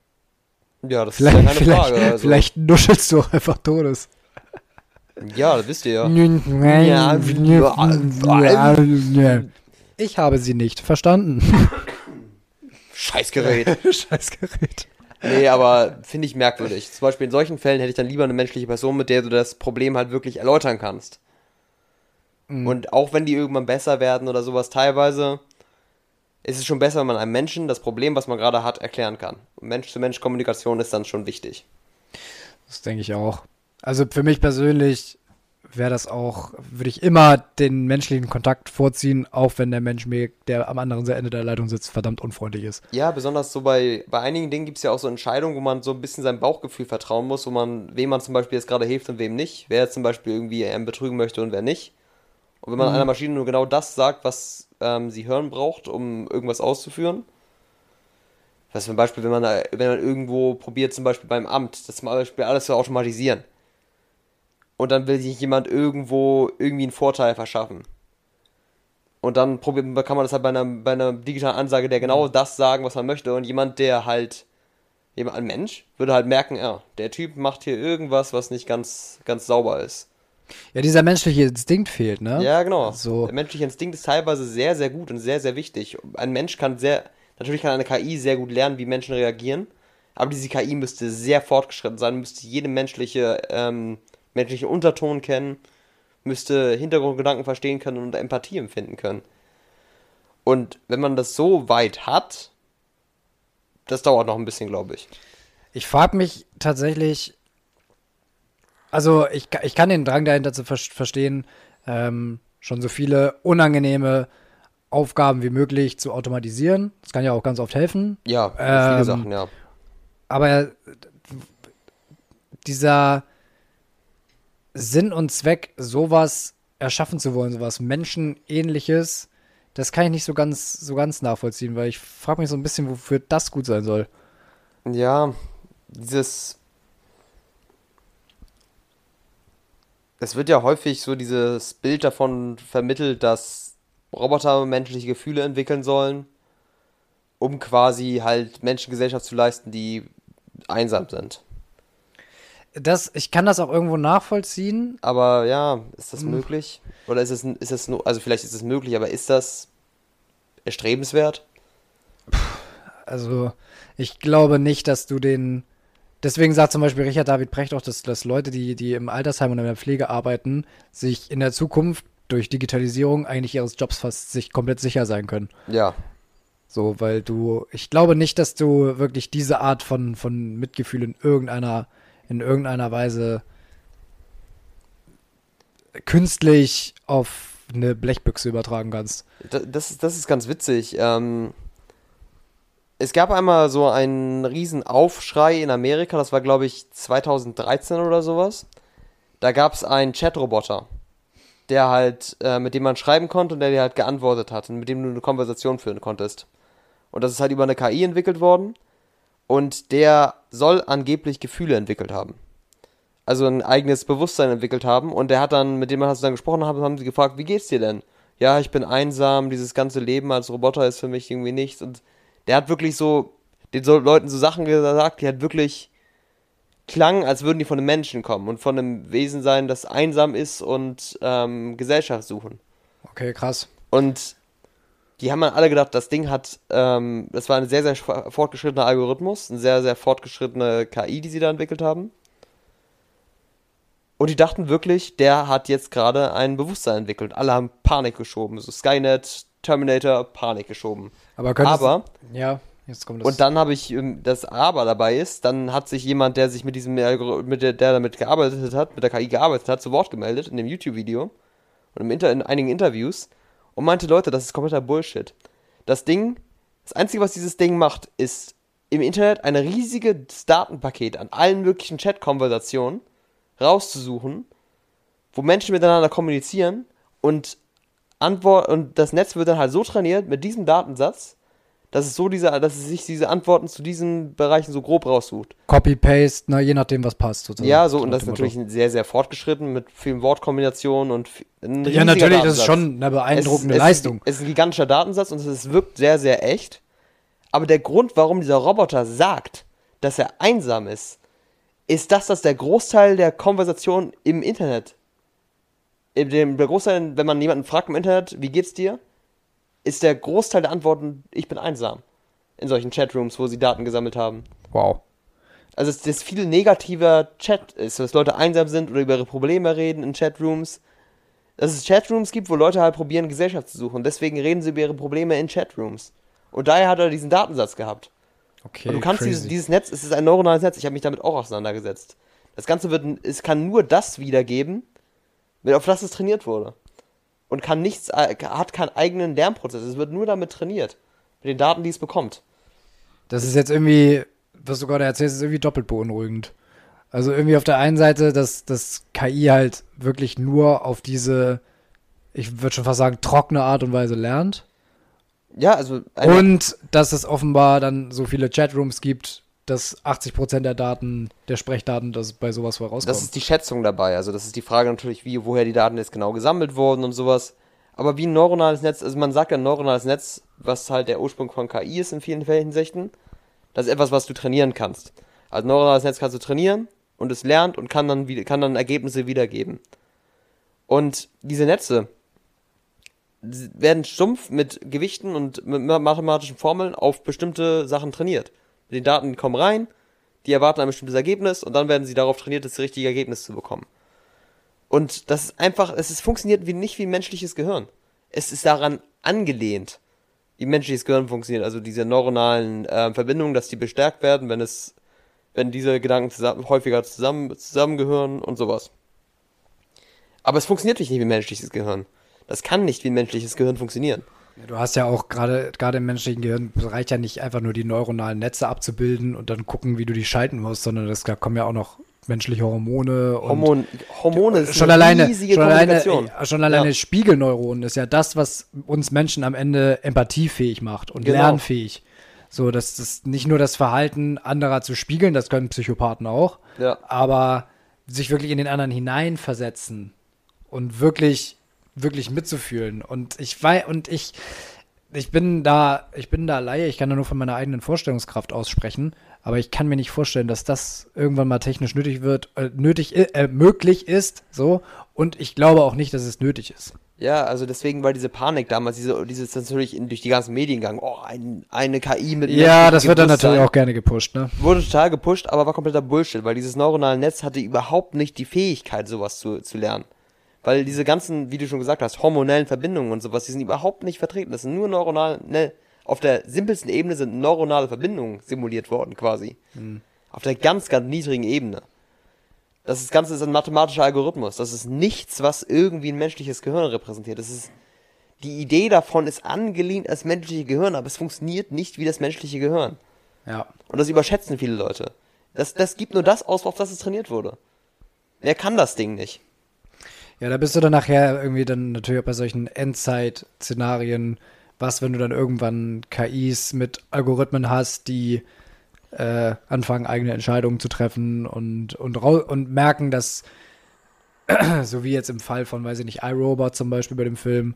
Ja, das vielleicht, ist ja keine vielleicht, Frage. Also. Vielleicht nuschelst du auch einfach Todes. Ja, das wisst ihr ja. Ich habe sie nicht verstanden. Scheißgerät. <laughs> Scheißgerät. Nee, aber finde ich merkwürdig. Zum Beispiel in solchen Fällen hätte ich dann lieber eine menschliche Person, mit der du das Problem halt wirklich erläutern kannst. Mhm. Und auch wenn die irgendwann besser werden oder sowas, teilweise ist es schon besser, wenn man einem Menschen das Problem, was man gerade hat, erklären kann. Mensch-zu-Mensch-Kommunikation ist dann schon wichtig. Das denke ich auch. Also für mich persönlich wäre das auch, würde ich immer den menschlichen Kontakt vorziehen, auch wenn der Mensch mir, der am anderen Ende der Leitung sitzt, verdammt unfreundlich ist. Ja, besonders so bei, bei einigen Dingen gibt es ja auch so Entscheidungen, wo man so ein bisschen seinem Bauchgefühl vertrauen muss, wo man, wem man zum Beispiel jetzt gerade hilft und wem nicht, wer jetzt zum Beispiel irgendwie einen betrügen möchte und wer nicht. Und wenn man mhm. einer Maschine nur genau das sagt, was ähm, sie hören braucht, um irgendwas auszuführen. Was zum Beispiel, wenn man, wenn man irgendwo probiert, zum Beispiel beim Amt, das zum Beispiel alles zu automatisieren. Und dann will sich jemand irgendwo irgendwie einen Vorteil verschaffen. Und dann probiert, kann man das halt bei einer, bei einer digitalen Ansage, der genau das sagen, was man möchte. Und jemand, der halt, jemand, ein Mensch, würde halt merken, ja, der Typ macht hier irgendwas, was nicht ganz, ganz sauber ist. Ja, dieser menschliche Instinkt fehlt, ne? Ja, genau. So. Der menschliche Instinkt ist teilweise sehr, sehr gut und sehr, sehr wichtig. Ein Mensch kann sehr, natürlich kann eine KI sehr gut lernen, wie Menschen reagieren, aber diese KI müsste sehr fortgeschritten sein, müsste jede menschliche, ähm, menschliche Unterton kennen, müsste Hintergrundgedanken verstehen können und Empathie empfinden können. Und wenn man das so weit hat, das dauert noch ein bisschen, glaube ich. Ich frage mich tatsächlich, also ich, ich kann den Drang dahinter zu ver verstehen, ähm, schon so viele unangenehme Aufgaben wie möglich zu automatisieren. Das kann ja auch ganz oft helfen. Ja, viele ähm, Sachen, ja. Aber dieser, Sinn und Zweck, sowas erschaffen zu wollen, sowas Menschenähnliches, das kann ich nicht so ganz, so ganz nachvollziehen, weil ich frage mich so ein bisschen, wofür das gut sein soll. Ja, dieses. Es wird ja häufig so dieses Bild davon vermittelt, dass Roboter menschliche Gefühle entwickeln sollen, um quasi halt Menschengesellschaft zu leisten, die einsam sind. Das, ich kann das auch irgendwo nachvollziehen. Aber ja, ist das hm. möglich? Oder ist es, ist es nur, also vielleicht ist es möglich, aber ist das erstrebenswert? Also, ich glaube nicht, dass du den. Deswegen sagt zum Beispiel Richard David Brecht auch, dass, dass Leute, die, die im Altersheim und in der Pflege arbeiten, sich in der Zukunft durch Digitalisierung eigentlich ihres Jobs fast sich komplett sicher sein können. Ja. So, weil du, ich glaube nicht, dass du wirklich diese Art von, von Mitgefühl in irgendeiner, in irgendeiner Weise künstlich auf eine Blechbüchse übertragen kannst. Das, das ist ganz witzig. Ähm, es gab einmal so einen riesen Aufschrei in Amerika, das war glaube ich 2013 oder sowas. Da gab es einen Chatroboter, der halt, äh, mit dem man schreiben konnte und der dir halt geantwortet hat und mit dem du eine Konversation führen konntest. Und das ist halt über eine KI entwickelt worden und der soll angeblich Gefühle entwickelt haben. Also ein eigenes Bewusstsein entwickelt haben und der hat dann, mit dem man dann gesprochen hat, haben sie gefragt, wie geht's dir denn? Ja, ich bin einsam, dieses ganze Leben als Roboter ist für mich irgendwie nichts und der hat wirklich so den so Leuten so Sachen gesagt, die hat wirklich klang, als würden die von einem Menschen kommen und von einem Wesen sein, das einsam ist und ähm, Gesellschaft suchen. Okay, krass. Und die haben dann alle gedacht, das Ding hat, ähm, das war ein sehr, sehr fortgeschrittener Algorithmus, eine sehr, sehr fortgeschrittene KI, die sie da entwickelt haben. Und die dachten wirklich, der hat jetzt gerade ein Bewusstsein entwickelt. Alle haben Panik geschoben. So Skynet, Terminator, Panik geschoben. Aber, aber ja, jetzt kommt das. Und dann habe ich ähm, das Aber dabei ist, dann hat sich jemand, der sich mit diesem mit der, der damit gearbeitet hat, mit der KI gearbeitet hat, zu Wort gemeldet in dem YouTube-Video und im Inter in einigen Interviews und meinte, Leute, das ist kompletter Bullshit. Das Ding, das Einzige, was dieses Ding macht, ist im Internet ein riesiges Datenpaket an allen möglichen Chat-Konversationen rauszusuchen, wo Menschen miteinander kommunizieren und Antwort und das Netz wird dann halt so trainiert mit diesem Datensatz, dass es so diese, dass es sich diese Antworten zu diesen Bereichen so grob raussucht. Copy-Paste, na, je nachdem, was passt. Sozusagen. Ja, so, und das ist natürlich sehr, sehr fortgeschritten mit vielen Wortkombinationen und Ja, natürlich, das ist schon eine beeindruckende es, es Leistung. Es ist ein gigantischer Datensatz und es wirkt sehr, sehr echt. Aber der Grund, warum dieser Roboter sagt, dass er einsam ist, ist das, dass der Großteil der Konversation im Internet, der Großteil, wenn man jemanden fragt im Internet, wie geht's dir, ist der Großteil der Antworten, ich bin einsam. In solchen Chatrooms, wo sie Daten gesammelt haben. Wow. Also, dass das viel negativer Chat ist, dass Leute einsam sind oder über ihre Probleme reden in Chatrooms. Dass es Chatrooms gibt, wo Leute halt probieren, Gesellschaft zu suchen. Deswegen reden sie über ihre Probleme in Chatrooms. Und daher hat er diesen Datensatz gehabt. Okay. Und du kannst dieses, dieses, Netz, es ist ein neuronales Netz, ich habe mich damit auch auseinandergesetzt. Das Ganze wird, es kann nur das wiedergeben, auf das es trainiert wurde und kann nichts, äh, hat keinen eigenen Lernprozess. Es wird nur damit trainiert. Mit den Daten, die es bekommt. Das ist jetzt irgendwie, was du gerade erzählst, ist irgendwie doppelt beunruhigend. Also irgendwie auf der einen Seite, dass das KI halt wirklich nur auf diese, ich würde schon fast sagen, trockene Art und Weise lernt. Ja, also. Und dass es offenbar dann so viele Chatrooms gibt, dass 80% der Daten, der Sprechdaten, dass bei sowas vorauskommt. Das ist die Schätzung dabei. Also das ist die Frage natürlich, wie, woher die Daten jetzt genau gesammelt wurden und sowas. Aber wie ein neuronales Netz, also man sagt ja ein neuronales Netz, was halt der Ursprung von KI ist in vielen Hinsichten, das ist etwas, was du trainieren kannst. Also ein neuronales Netz kannst du trainieren und es lernt und kann dann, kann dann Ergebnisse wiedergeben. Und diese Netze werden stumpf mit Gewichten und mit mathematischen Formeln auf bestimmte Sachen trainiert die Daten kommen rein, die erwarten ein bestimmtes Ergebnis und dann werden sie darauf trainiert, das richtige Ergebnis zu bekommen. Und das ist einfach, es ist, funktioniert wie, nicht wie ein menschliches Gehirn. Es ist daran angelehnt, wie menschliches Gehirn funktioniert. Also diese neuronalen äh, Verbindungen, dass die bestärkt werden, wenn es, wenn diese Gedanken zusammen, häufiger zusammen, zusammengehören und sowas. Aber es funktioniert nicht wie ein menschliches Gehirn. Das kann nicht wie ein menschliches Gehirn funktionieren. Du hast ja auch gerade gerade im menschlichen Gehirn reicht ja nicht einfach nur die neuronalen Netze abzubilden und dann gucken, wie du die schalten musst, sondern das, da kommen ja auch noch menschliche Hormone und Hormon, Hormone ist schon eine alleine, riesige schon alleine, äh, schon alleine Ja. Spiegelneuronen ist ja das, was uns Menschen am Ende empathiefähig macht und Genau. lernfähig. So, dass das nicht nur das Verhalten anderer zu spiegeln, das können Psychopathen auch, Ja. aber sich wirklich in den anderen hineinversetzen und wirklich, wirklich mitzufühlen. Und ich weiß, und ich, ich bin da, ich bin da Laie, ich kann da nur von meiner eigenen Vorstellungskraft aussprechen, aber ich kann mir nicht vorstellen, dass das irgendwann mal technisch nötig wird, äh, nötig, i- äh, möglich ist, so. Und ich glaube auch nicht, dass es nötig ist. Ja, also deswegen war diese Panik damals, diese, dieses natürlich in, durch die ganzen Medien gegangen, oh, ein, eine KI mit Ja, das wird dann natürlich auch gerne gepusht, ne? Wurde total gepusht, aber war kompletter Bullshit, weil dieses neuronale Netz hatte überhaupt nicht die Fähigkeit, sowas zu, zu lernen. Weil diese ganzen, wie du schon gesagt hast, hormonellen Verbindungen und sowas, die sind überhaupt nicht vertreten. Das sind nur neuronal, ne, auf der simpelsten Ebene sind neuronale Verbindungen simuliert worden, quasi. Auf der ganz, ganz niedrigen Ebene. Das ist- Ganze ist ein mathematischer Algorithmus. Das ist nichts, was irgendwie ein menschliches Gehirn repräsentiert. Das ist, die Idee davon ist angelehnt als menschliche Gehirn, aber es funktioniert nicht wie das menschliche Gehirn. Ja. Und das überschätzen viele Leute. Das, das gibt nur das aus, auf das es trainiert wurde. Wer kann das Ding nicht? Ja, da bist du dann nachher irgendwie dann natürlich auch bei solchen Endzeit-Szenarien, was, wenn du dann irgendwann KIs mit Algorithmen hast, die äh, anfangen, eigene Entscheidungen zu treffen und, und, und merken, dass, <clears throat> so wie jetzt im Fall von, weiß ich nicht, iRobot zum Beispiel bei dem Film,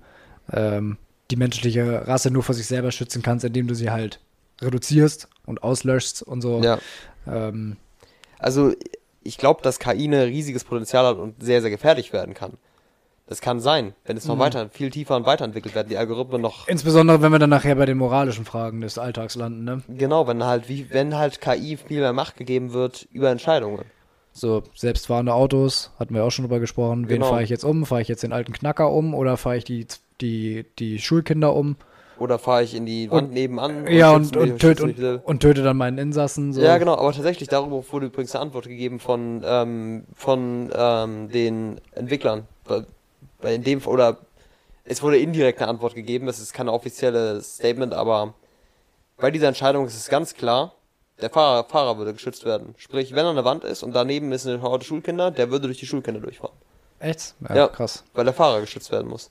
ähm, die menschliche Rasse nur vor sich selber schützen kannst, indem du sie halt reduzierst und auslöschst und so. Ja. Ähm, Also, ich glaube, dass KI ein riesiges Potenzial hat und sehr, sehr gefährlich werden kann. Das kann sein, wenn es noch weiter, viel tiefer und weiterentwickelt werden, die Algorithmen noch. insbesondere, wenn wir dann nachher bei den moralischen Fragen des Alltags landen, ne? Genau, wenn halt, wie, wenn halt KI viel mehr Macht gegeben wird über Entscheidungen. So, selbstfahrende Autos, hatten wir auch schon drüber gesprochen. Wen Genau. fahre ich jetzt um? Fahre ich jetzt den alten Knacker um oder fahre ich die, die, die Schulkinder um? Oder fahre ich in die Wand nebenan ja, schütze und, mich- und, töt, schütze mich und, und töte dann meinen Insassen. So. Ja, genau, aber tatsächlich, darüber wurde übrigens eine Antwort gegeben von, ähm, von ähm, den Entwicklern. In dem, oder es wurde indirekt eine Antwort gegeben, das ist kein offizielles Statement, aber bei dieser Entscheidung ist es ganz klar, der Fahrer, Fahrer würde geschützt werden. Sprich, wenn er an der Wand ist und daneben ist eine Horde Schulkinder, der würde durch die Schulkinder durchfahren. Echt? Ja, Ja. krass. Weil der Fahrer geschützt werden muss.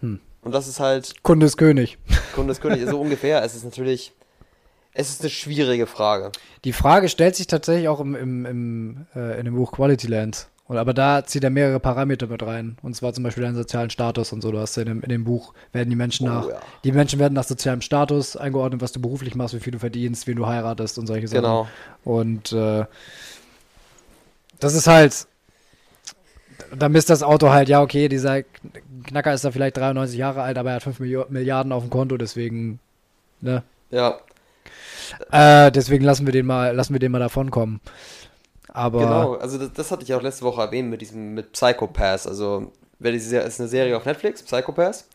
Hm. Und das ist halt Kunde ist König. <laughs> Kunde des Königs, so ungefähr. Es ist natürlich, es ist eine schwierige Frage. Die Frage stellt sich tatsächlich auch im, im, im, äh, in dem Buch Quality Land. Und, aber da zieht er mehrere Parameter mit rein. Und zwar zum Beispiel deinen sozialen Status und so. Du hast ja in dem, in dem Buch werden die Menschen Oh, nach, ja. die Menschen werden nach sozialem Status eingeordnet, was du beruflich machst, wie viel du verdienst, wen du heiratest und solche Sachen. Genau. Und äh, das ist halt, da misst das Auto halt, ja, okay, dieser Knacker ist da vielleicht 93 Jahre alt, aber er hat 5 Millio- Milliarden auf dem Konto, deswegen, ne? Ja, Äh, deswegen lassen wir den mal, lassen wir den mal davonkommen. Aber Genau, also das, das hatte ich auch letzte Woche erwähnt mit diesem, mit Psychopaths. Also, wer diese ist eine Serie auf Netflix, Psychopaths.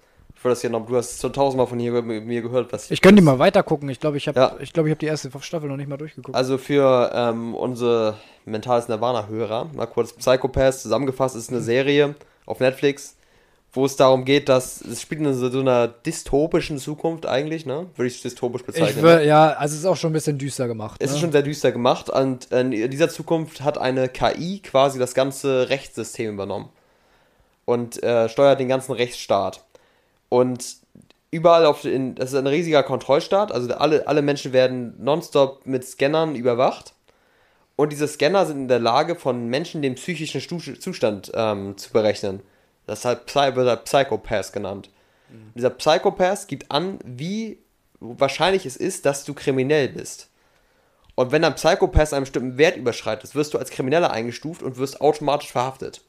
Ich wollte das hier noch, du hast schon tausendmal von hier mit mir gehört, was ich könnte die mal weiter gucken. Ich glaube, ich habe, Ja. ich glaube, ich habe die erste Staffel noch nicht mal durchgeguckt. Also für ähm, unsere mentales Nirvana-Hörer, mal kurz Psychopaths zusammengefasst, ist eine Serie auf Netflix, wo es darum geht, dass es spielt in so, so einer dystopischen Zukunft eigentlich, ne? Würde ich es dystopisch bezeichnen. ich will, ja, also es ist auch schon ein bisschen düster gemacht. Es ne? ist schon sehr düster gemacht und in dieser Zukunft hat eine KI quasi das ganze Rechtssystem übernommen und äh, steuert den ganzen Rechtsstaat. Und überall auf den, das ist ein riesiger Kontrollstaat, also alle, alle Menschen werden nonstop mit Scannern überwacht. Und diese Scanner sind in der Lage, von Menschen den psychischen Zustand ähm, zu berechnen. Das halt Psy wird halt Psychopath genannt. Dieser Psychopath gibt an, wie wahrscheinlich es ist, dass du kriminell bist. Und wenn ein Psychopath einen bestimmten Wert überschreitet, wirst du als Krimineller eingestuft und wirst automatisch verhaftet.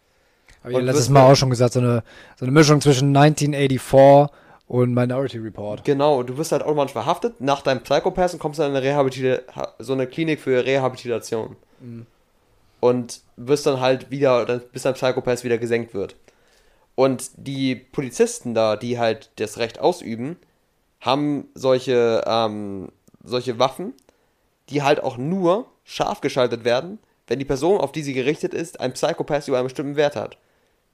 Habe ich und letztes Mal auch schon gesagt, so eine, so eine Mischung zwischen 1984 und Minority Report. Genau, du wirst halt automatisch verhaftet nach deinem Psychopath und kommst dann in eine Rehabilita so eine Klinik für Rehabilitation. Und wirst dann halt wieder, bis dein Psychopath wieder gesenkt wird. Und die Polizisten da, die halt das Recht ausüben, haben solche, ähm, solche Waffen, die halt auch nur scharf geschaltet werden, wenn die Person, auf die sie gerichtet ist, ein Psychopath über einen bestimmten Wert hat.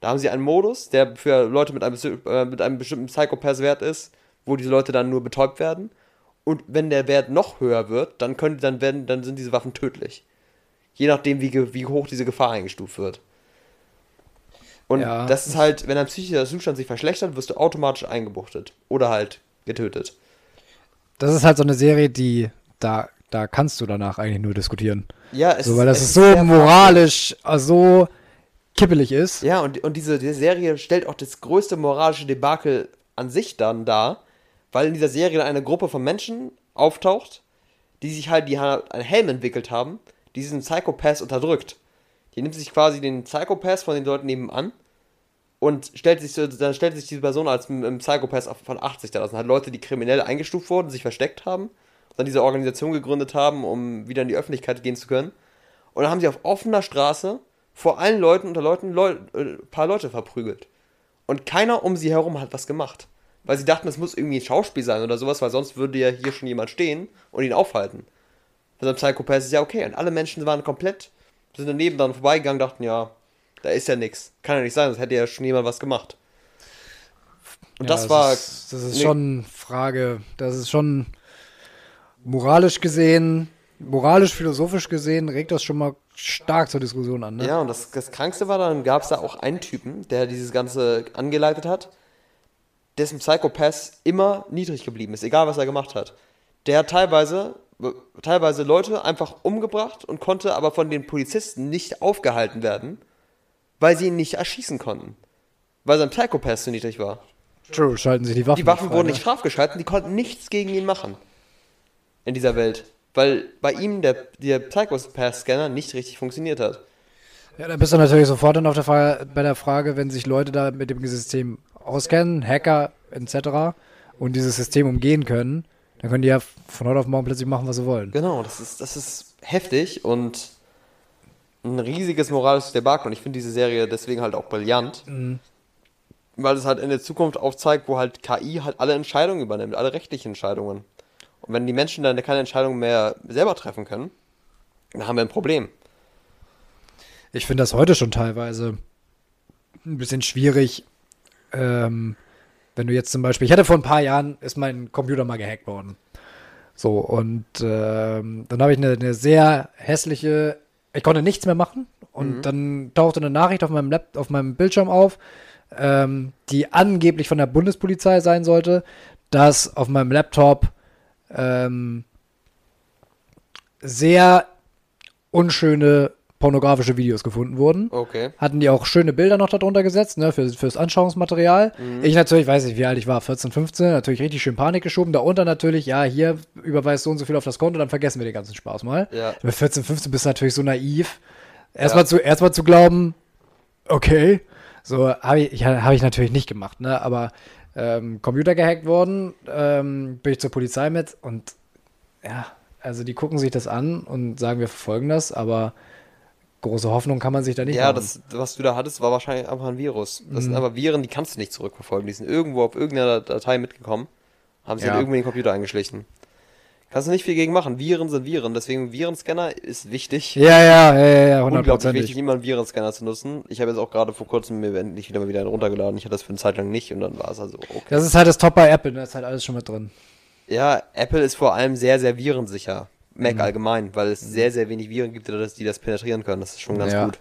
Da haben sie einen Modus, der für Leute mit einem, äh, mit einem bestimmten Psychopath-Wert ist, wo diese Leute dann nur betäubt werden. Und wenn der Wert noch höher wird, dann können, dann werden, dann sind diese Waffen tödlich. Je nachdem, wie, wie hoch diese Gefahr eingestuft wird. Und Ja. das ist halt, wenn dein psychischer Zustand sich verschlechtert, wirst du automatisch eingebuchtet. Oder halt getötet. Das ist halt so eine Serie, die, da, da kannst du danach eigentlich nur diskutieren. Ja, es So, weil das ist so moralisch, also so kippelig ist. Ja, und, und diese, diese Serie stellt auch das größte moralische Debakel an sich dann dar, weil in dieser Serie eine Gruppe von Menschen auftaucht, die sich halt, die halt einen Helm entwickelt haben, die diesen Psychopath unterdrückt. Die nimmt sich quasi den Psychopath von den Leuten nebenan und stellt sich dann stellt sich diese Person als ein Psychopath von 80 da. Das sind halt Leute, die kriminell eingestuft wurden, sich versteckt haben, dann diese Organisation gegründet haben, um wieder in die Öffentlichkeit gehen zu können. Und dann haben sie auf offener Straße vor allen Leuten unter Leuten Leu äh, paar Leute verprügelt. Und keiner um sie herum hat was gemacht. Weil sie dachten, es muss irgendwie ein Schauspiel sein oder sowas, weil sonst würde ja hier schon jemand stehen und ihn aufhalten. Bei so einem Psychopath ist ja okay. Und alle Menschen waren komplett, sind daneben dann vorbeigegangen, dachten, ja, da ist ja nichts. Kann ja nicht sein, sonst hätte ja schon jemand was gemacht. Und Ja, das war. Ist, das ist ne- schon Frage. Das ist schon moralisch gesehen, moralisch-philosophisch gesehen, regt das schon mal stark zur Diskussion an. Ne? Ja, und das, das Krankste war, dann gab es da auch einen Typen, der dieses Ganze angeleitet hat, dessen Psychopath immer niedrig geblieben ist, egal was er gemacht hat. Der hat teilweise, teilweise Leute einfach umgebracht und konnte aber von den Polizisten nicht aufgehalten werden, weil sie ihn nicht erschießen konnten. Weil sein Psychopath so niedrig war. True, schalten sich die Waffen Die Waffen frei, wurden ne? nicht strafgeschalten, die konnten nichts gegen ihn machen. In dieser Welt. Weil bei ihm der, der Psychopath-Scanner nicht richtig funktioniert hat. Ja, da bist du natürlich sofort dann auf der Frage, bei der Frage, wenn sich Leute da mit dem System auskennen, Hacker etc. und dieses System umgehen können, dann können die ja von heute auf morgen plötzlich machen, was sie wollen. Genau, das ist, das ist heftig und ein riesiges moralisches Debakel. Und ich finde diese Serie deswegen halt auch brillant, weil es halt in der Zukunft aufzeigt, wo halt KI halt alle Entscheidungen übernimmt, alle rechtlichen Entscheidungen. Und wenn die Menschen dann keine Entscheidungen mehr selber treffen können, dann haben wir ein Problem. Ich finde das heute schon teilweise ein bisschen schwierig, ähm, wenn du jetzt zum Beispiel, ich hatte vor ein paar Jahren, ist mein Computer mal gehackt worden. So, und ähm, dann habe ich eine, eine sehr hässliche, ich konnte nichts mehr machen und dann tauchte eine Nachricht auf meinem Lap, auf meinem Bildschirm auf, ähm, die angeblich von der Bundespolizei sein sollte, dass auf meinem Laptop ähm, sehr unschöne pornografische Videos gefunden wurden. Okay. Hatten die auch schöne Bilder noch darunter gesetzt, ne, für, fürs Anschauungsmaterial. Ich natürlich, weiß nicht, wie alt ich war, 14, 15, natürlich richtig schön Panik geschoben. Darunter natürlich, ja, hier überweist so und so viel auf das Konto, dann vergessen wir den ganzen Spaß mal. Ja. Mit 14, 15 bist du natürlich so naiv. Erstmal zu, erstmal zu glauben, okay, so habe ich, ja, hab ich natürlich nicht gemacht, ne, aber ähm, Computer gehackt worden, ähm, bin ich zur Polizei mit und ja, also die gucken sich das an und sagen, wir verfolgen das, aber große Hoffnung kann man sich da nicht Ja, machen. das, was du da hattest, war wahrscheinlich einfach ein Virus. Das sind aber Viren, die kannst du nicht zurückverfolgen. Die sind irgendwo auf irgendeiner Datei mitgekommen, haben sich Ja. dann irgendwie in den Computer eingeschlichen. Kannst du nicht viel gegen machen. Viren sind Viren, deswegen Virenscanner ist wichtig. Ja, ja, ja, ja, ja, Unglaublich hundertprozentig. wichtig, immer einen Virenscanner zu nutzen. Ich habe jetzt auch gerade vor kurzem mir endlich wieder mal wieder einen runtergeladen. Ich hatte das für eine Zeit lang nicht und dann war es also okay. Das ist halt das Top bei Apple, da ist halt alles schon mit drin. Ja, Apple ist vor allem sehr, sehr virensicher. Mac allgemein, weil es sehr, sehr wenig Viren gibt, die das, penetrieren können. Das ist schon ganz ja, gut.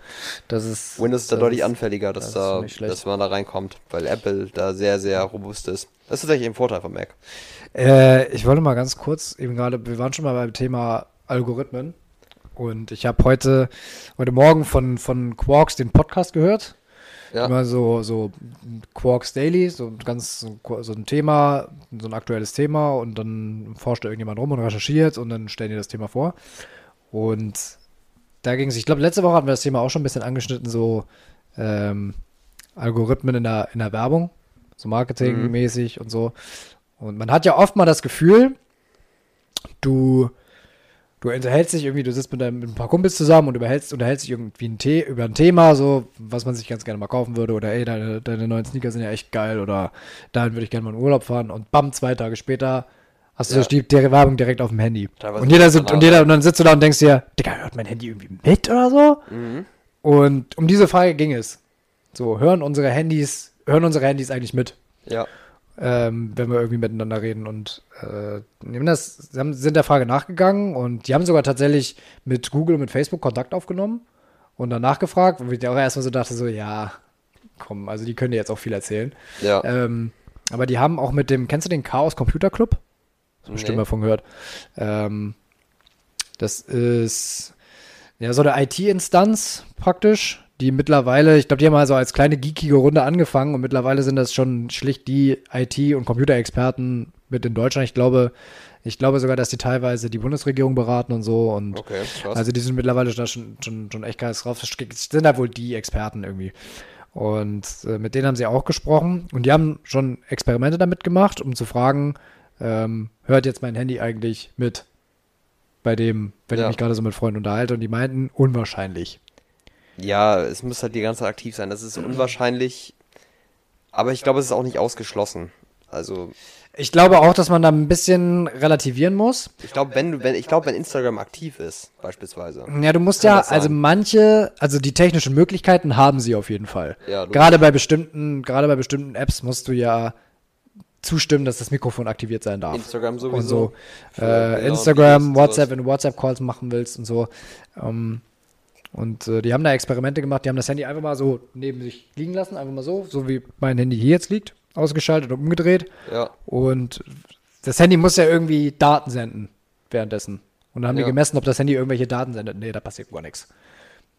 Das ist, Windows ist da deutlich ist- anfälliger, dass, das da, dass man da reinkommt, weil Apple da sehr, sehr robust ist. Das ist tatsächlich ein Vorteil von Mac. Äh, ich wollte mal ganz kurz, eben gerade, wir waren schon mal beim Thema Algorithmen. Und ich habe heute, heute Morgen von, von Quarks den Podcast gehört. Ja. Immer so, so Quarks Daily, so ein ganz so, ein Thema, so ein aktuelles Thema und dann forscht da irgendjemand rum und recherchiert und dann stellen die das Thema vor. Und da ging es, ich glaube, letzte Woche hatten wir das Thema auch schon ein bisschen angeschnitten, so ähm, Algorithmen in der, in der Werbung, so marketingmäßig und so. Und man hat ja oft mal das Gefühl, du, du unterhältst dich irgendwie, du sitzt mit, deinem, mit ein paar Kumpels zusammen und überhältst, unterhältst dich irgendwie ein The über ein Thema, so, was man sich ganz gerne mal kaufen würde, oder ey, deine, deine neuen Sneaker sind ja echt geil, oder dahin würde ich gerne mal in Urlaub fahren und bam, zwei Tage später hast du Ja. so die, Werbung direkt auf dem Handy. Teilweise Und jeder, dem und jeder, und dann sitzt du da und denkst dir, Digga, hört mein Handy irgendwie mit oder so? Mhm. Und um diese Frage ging es. So, hören unsere Handys, hören unsere Handys eigentlich mit? Ja. Ähm, wenn wir irgendwie miteinander reden. Und äh, nehmen das, haben, sind der Frage nachgegangen und die haben sogar tatsächlich mit Google und mit Facebook Kontakt aufgenommen und danach gefragt, wo ich auch erstmal so dachte, so, ja, komm, also die können dir jetzt auch viel erzählen. Ja. Ähm, aber die haben auch mit dem, kennst du den Chaos Computer Club? So bestimmt Nee. mal von gehört. Ähm, das ist ja so eine IT-Instanz praktisch, die mittlerweile, ich glaube, die haben also als kleine geekige Runde angefangen und mittlerweile sind das schon schlicht die IT- und Computerexperten mit in Deutschland. Ich glaube, ich glaube sogar, dass die teilweise die Bundesregierung beraten und so und Okay, also die sind mittlerweile da schon, schon, schon echt krass drauf. Das sind da wohl die Experten irgendwie. Und äh, mit denen haben sie auch gesprochen und die haben schon Experimente damit gemacht, um zu fragen, ähm, hört jetzt mein Handy eigentlich mit bei dem, wenn Ja. ich mich gerade so mit Freunden unterhalte und die meinten, unwahrscheinlich. Ja, es muss halt die ganze Zeit aktiv sein. Das ist unwahrscheinlich. Aber ich glaube, es ist auch nicht ausgeschlossen. Also, Ich glaube auch, dass man da ein bisschen relativieren muss. ich glaube, wenn, du- wenn, ich glaube, wenn Instagram aktiv ist, beispielsweise. Ja, du musst ja, also manche, also die technischen Möglichkeiten haben sie auf jeden Fall. Ja, du- gerade bei bestimmten, gerade bei bestimmten Apps musst du ja zustimmen, dass das Mikrofon aktiviert sein darf. Instagram und sowieso. so. Äh, und Instagram, Videos und WhatsApp, wenn du WhatsApp-Calls machen willst und so. Ähm, und äh, die haben da Experimente gemacht, die haben das Handy einfach mal so neben sich liegen lassen, einfach mal so, so wie mein Handy hier jetzt liegt, ausgeschaltet und umgedreht. Ja, Und das Handy muss ja irgendwie Daten senden währenddessen. Und dann haben Ja. die gemessen, ob das Handy irgendwelche Daten sendet. Nee, da passiert gar nichts.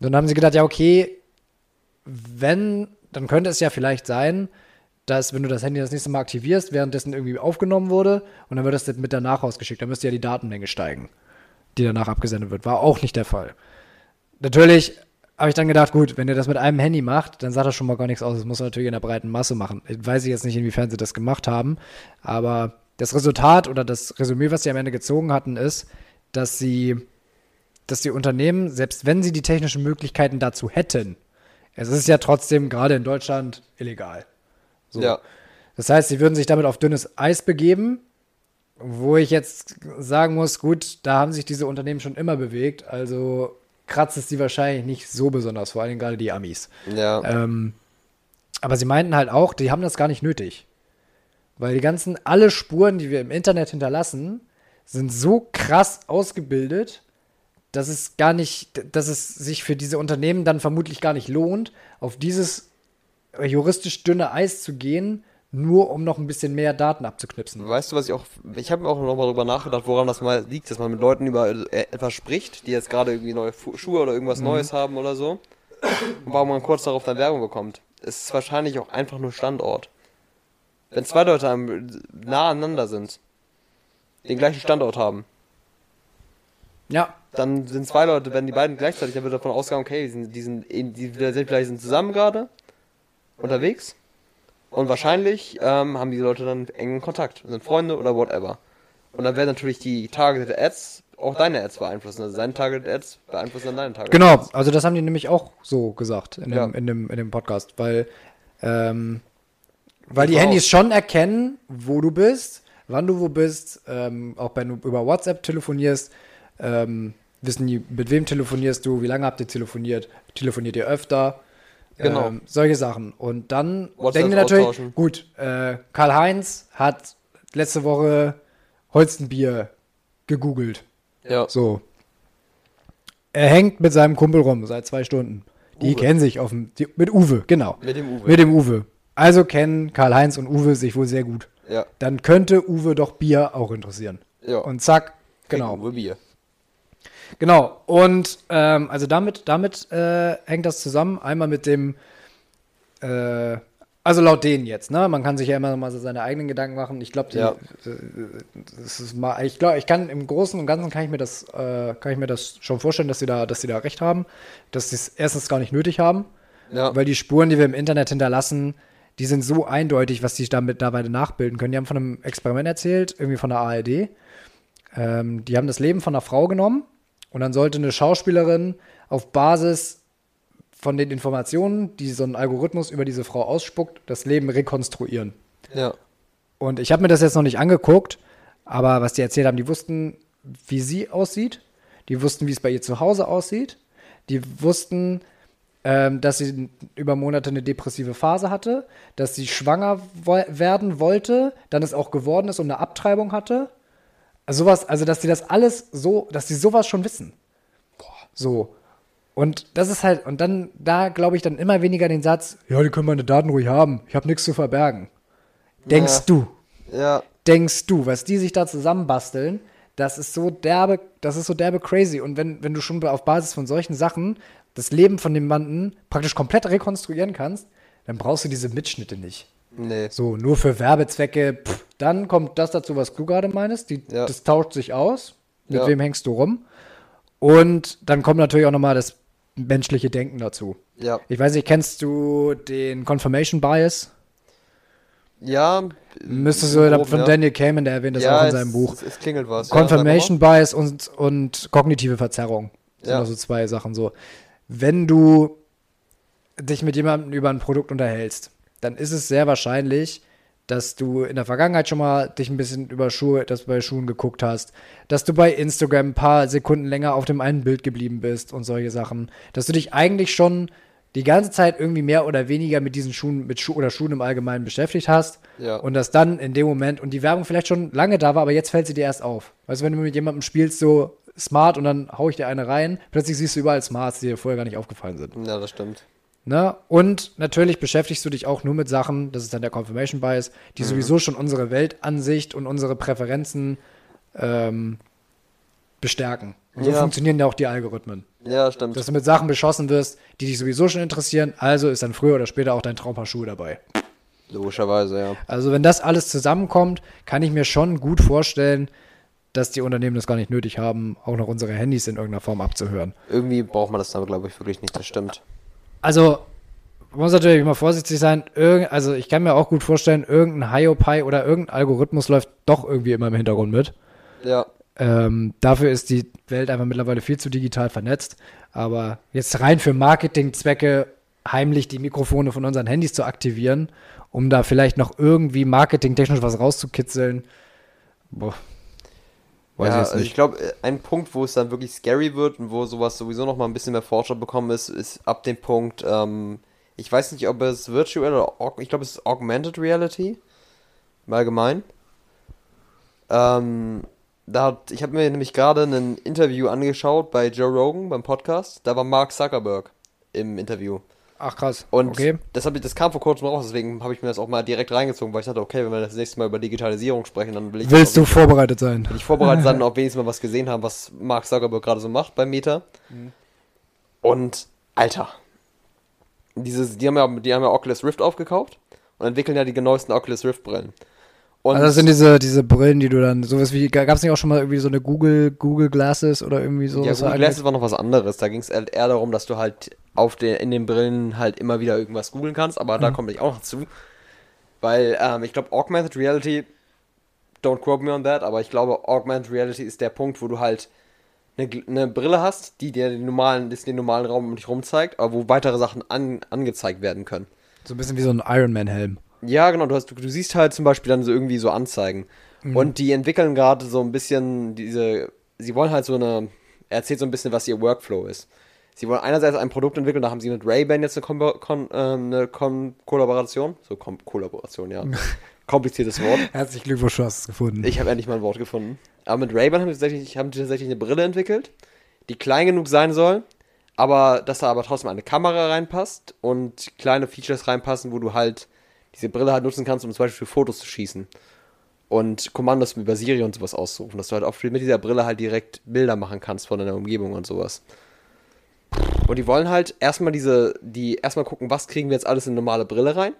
Dann haben sie gedacht, ja, okay, wenn, dann könnte es ja vielleicht sein, dass, wenn du das Handy das nächste Mal aktivierst, währenddessen irgendwie aufgenommen wurde und dann wird das mit danach rausgeschickt. Dann müsste ja die Datenmenge steigen, die danach abgesendet wird. War auch nicht der Fall. Natürlich habe ich dann gedacht, gut, wenn ihr das mit einem Handy macht, dann sagt das schon mal gar nichts aus. Das muss man natürlich in der breiten Masse machen. Ich weiß jetzt nicht, inwiefern sie das gemacht haben, aber das Resultat oder das Resümee, was sie am Ende gezogen hatten, ist, dass sie, dass die Unternehmen, selbst wenn sie die technischen Möglichkeiten dazu hätten, es ist ja trotzdem gerade in Deutschland illegal. So. ja. Das heißt, sie würden sich damit auf dünnes Eis begeben, wo ich jetzt sagen muss, gut, da haben sich diese Unternehmen schon immer bewegt, also kratzt es die wahrscheinlich nicht so besonders, vor allem gerade die Amis. Ja, Ähm, aber sie meinten halt auch, die haben das gar nicht nötig. Weil die ganzen, alle Spuren, die wir im Internet hinterlassen, sind so krass ausgebildet, dass es gar nicht, dass es sich für diese Unternehmen dann vermutlich gar nicht lohnt, auf dieses juristisch dünne Eis zu gehen, nur um noch ein bisschen mehr Daten abzuknipsen. Weißt du, was ich auch. Ich habe mir auch noch mal darüber nachgedacht, woran das mal liegt, dass man mit Leuten über äh, etwas spricht, die jetzt gerade irgendwie neue Schuhe oder irgendwas Neues haben oder so. Und warum man kurz darauf dann Werbung bekommt. Es ist wahrscheinlich auch einfach nur Standort. Wenn zwei Leute nah aneinander sind, den gleichen Standort haben, Ja, dann sind zwei Leute, wenn die beiden gleichzeitig, dann wird davon ausgegangen, okay, die sind, die sind, in- die sind vielleicht sind zusammen gerade unterwegs. Und wahrscheinlich ähm, haben diese Leute dann engen Kontakt, sind Freunde oder whatever. Und dann werden natürlich die Targeted Ads auch deine Ads beeinflussen. Also seine Targeted Ads beeinflussen dann deine Targeted Genau, Ads. also das haben die nämlich auch so gesagt in, Ja. dem, in, dem, in dem Podcast, weil, ähm, weil die. Handys schon erkennen, wo du bist, wann du wo bist, ähm, auch wenn du über WhatsApp telefonierst, ähm, wissen die, mit wem telefonierst du, wie lange habt ihr telefoniert, telefoniert ihr öfter, Genau. ähm, solche Sachen. Und dann denken die natürlich, gut, äh, Karl-Heinz hat letzte Woche Holstenbier gegoogelt. Ja. So. Er hängt mit seinem Kumpel rum seit zwei Stunden. Die Uwe. kennen sich dem, die, mit Uwe, genau. Mit dem Uwe. Mit dem Uwe. Also kennen Karl-Heinz und Uwe sich wohl sehr gut. ja. Dann könnte Uwe doch Bier auch interessieren. Ja. Und zack, genau. Uwe Bier. Genau. Und ähm, also damit, damit äh, hängt das zusammen. Einmal mit dem, äh, also laut denen jetzt, ne? Man kann sich ja immer noch mal so seine eigenen Gedanken machen. Ich glaube, Ja. äh, mal, ich glaube, ich kann im Großen und Ganzen kann ich mir das, äh, kann ich mir das schon vorstellen, dass sie da, dass sie da recht haben, dass sie es erstens gar nicht nötig haben, Ja. weil die Spuren, die wir im Internet hinterlassen, die sind so eindeutig, was die damit dabei nachbilden können. Die haben von einem Experiment erzählt, irgendwie von der ARD. Ähm, die haben das Leben von einer Frau genommen und dann sollte eine Schauspielerin auf Basis von den Informationen, die so ein Algorithmus über diese Frau ausspuckt, das Leben rekonstruieren. Ja. Und ich habe mir das jetzt noch nicht angeguckt, aber was die erzählt haben, die wussten, wie sie aussieht, die wussten, wie es bei ihr zu Hause aussieht, die wussten, ähm, dass sie über Monate eine depressive Phase hatte, dass sie schwanger wo werden wollte, dann es auch geworden ist und eine Abtreibung hatte. Also sowas, also dass die das alles so, dass die sowas schon wissen. Boah. So. Und das ist halt, und dann, da glaube ich dann immer weniger den Satz, ja, die können meine Daten ruhig haben, ich habe nichts zu verbergen. Denkst Ja. du, Ja, denkst du, was die sich da zusammenbasteln, das ist so derbe, das ist so derbe crazy. Und wenn, wenn du schon auf Basis von solchen Sachen das Leben von jemandem praktisch komplett rekonstruieren kannst, dann brauchst du diese Mitschnitte nicht. nee. So, nur für Werbezwecke, pff, dann kommt das dazu, was du gerade meinst. Die, Ja. Das tauscht sich aus. Mit Ja. wem hängst du rum? Und dann kommt natürlich auch nochmal das menschliche Denken dazu. Ja. Ich weiß nicht, kennst du den Confirmation Bias? Ja. Müsstest so du grob, von ja. Daniel Kahneman, der erwähnt das ja, auch in es- seinem Buch. Es, es klingelt was. Confirmation Bias und, und kognitive Verzerrung sind Ja. also zwei Sachen so. Wenn du dich mit jemandem über ein Produkt unterhältst, dann ist es sehr wahrscheinlich, dass du in der Vergangenheit schon mal dich ein bisschen über Schuhe, dass du bei Schuhen geguckt hast, dass du bei Instagram ein paar Sekunden länger auf dem einen Bild geblieben bist und solche Sachen, dass du dich eigentlich schon die ganze Zeit irgendwie mehr oder weniger mit diesen Schuhen, mit Schuh oder Schuhen im Allgemeinen beschäftigt hast Ja. und dass dann in dem Moment und die Werbung vielleicht schon lange da war, aber jetzt fällt sie dir erst auf. Weißt du, wenn du mit jemandem spielst, so smart und dann hau ich dir eine rein, plötzlich siehst du überall Smarts, die dir vorher gar nicht aufgefallen sind. Ja, das stimmt. Ne? Und natürlich beschäftigst du dich auch nur mit Sachen, das ist dann der Confirmation Bias, die sowieso schon unsere Weltansicht und unsere Präferenzen ähm, bestärken. Und so Ja. funktionieren ja auch die Algorithmen. Ja, stimmt. Dass du mit Sachen beschossen wirst, die dich sowieso schon interessieren, also ist dann früher oder später auch dein Traumpaar Schuhe dabei. Logischerweise, ja. Also wenn das alles zusammenkommt, kann ich mir schon gut vorstellen, dass die Unternehmen das gar nicht nötig haben, auch noch unsere Handys in irgendeiner Form abzuhören. Irgendwie braucht man das dann, glaube ich, wirklich nicht. Das stimmt. Also, man muss natürlich immer vorsichtig sein. Irgend, also ich kann mir auch gut vorstellen, irgendein Hiopai oder irgendein Algorithmus läuft doch irgendwie immer im Hintergrund mit. Ja. Ähm, dafür ist die Welt einfach mittlerweile viel zu digital vernetzt. Aber jetzt rein für Marketingzwecke heimlich die Mikrofone von unseren Handys zu aktivieren, um da vielleicht noch irgendwie marketingtechnisch was rauszukitzeln. Boah. Weiß ja, ich jetzt also ich glaube, ein Punkt, wo es dann wirklich scary wird und wo sowas sowieso noch mal ein bisschen mehr Forscher bekommen ist, ist ab dem Punkt, ähm, ich weiß nicht, ob es Virtual oder, ich glaube, es ist Augmented Reality, im Allgemeinen. Ähm, da hat, ich habe mir nämlich gerade ein Interview angeschaut bei Joe Rogan beim Podcast, da war Mark Zuckerberg im Interview. Ach krass. Und okay. das, ich, das kam vor kurzem raus, deswegen habe ich mir das auch mal direkt reingezogen, weil ich dachte, okay, wenn wir das nächste Mal über Digitalisierung sprechen, dann will ich Willst du vorbereitet sein? will ich vorbereitet sein <laughs> und auch wenigstens mal was gesehen haben, was Mark Zuckerberg gerade so macht bei Meta. Und, Alter, dieses, die haben ja, die haben ja Oculus Rift aufgekauft und entwickeln ja die neuesten Oculus Rift Brillen. Und Also das sind diese, diese Brillen, die du dann, sowas wie, gab es nicht auch schon mal irgendwie so eine Google, Google Glasses oder irgendwie so? ja, Google? Glasses war noch was anderes. Da ging es halt eher darum, dass du halt auf den, in den Brillen halt immer wieder irgendwas googeln kannst, aber da komme ich auch noch zu. Weil ähm, ich glaube, Augmented Reality, don't quote me on that, aber ich glaube, Augmented Reality ist der Punkt, wo du halt eine, eine Brille hast, die dir den normalen, den normalen Raum um dich rum zeigt, aber wo weitere Sachen an, angezeigt werden können. So ein bisschen wie so ein Ironman-Helm. Ja, genau, du, hast, du, du siehst halt zum Beispiel dann so irgendwie so Anzeigen. Und die entwickeln gerade so ein bisschen diese, sie wollen halt so eine, er erzählt so ein bisschen, was ihr Workflow ist. Sie wollen einerseits ein Produkt entwickeln, da haben sie mit Ray-Ban jetzt eine, Kombo, kon, ähm, eine kon Kollaboration. So, Kom Kollaboration, ja. <laughs> Kompliziertes Wort. Herzlichen Glückwunsch, du hast es gefunden. Ich habe endlich mal ein Wort gefunden. Aber mit Ray-Ban haben sie tatsächlich, haben die tatsächlich eine Brille entwickelt, die klein genug sein soll, aber dass da aber trotzdem eine Kamera reinpasst und kleine Features reinpassen, wo du halt diese Brille halt nutzen kannst, um zum Beispiel Fotos zu schießen. Und Kommandos über Siri und sowas auszurufen, dass du halt auch mit dieser Brille halt direkt Bilder machen kannst von deiner Umgebung und sowas. Und die wollen halt erstmal diese, die erstmal gucken, was kriegen wir jetzt alles in normale Brille rein.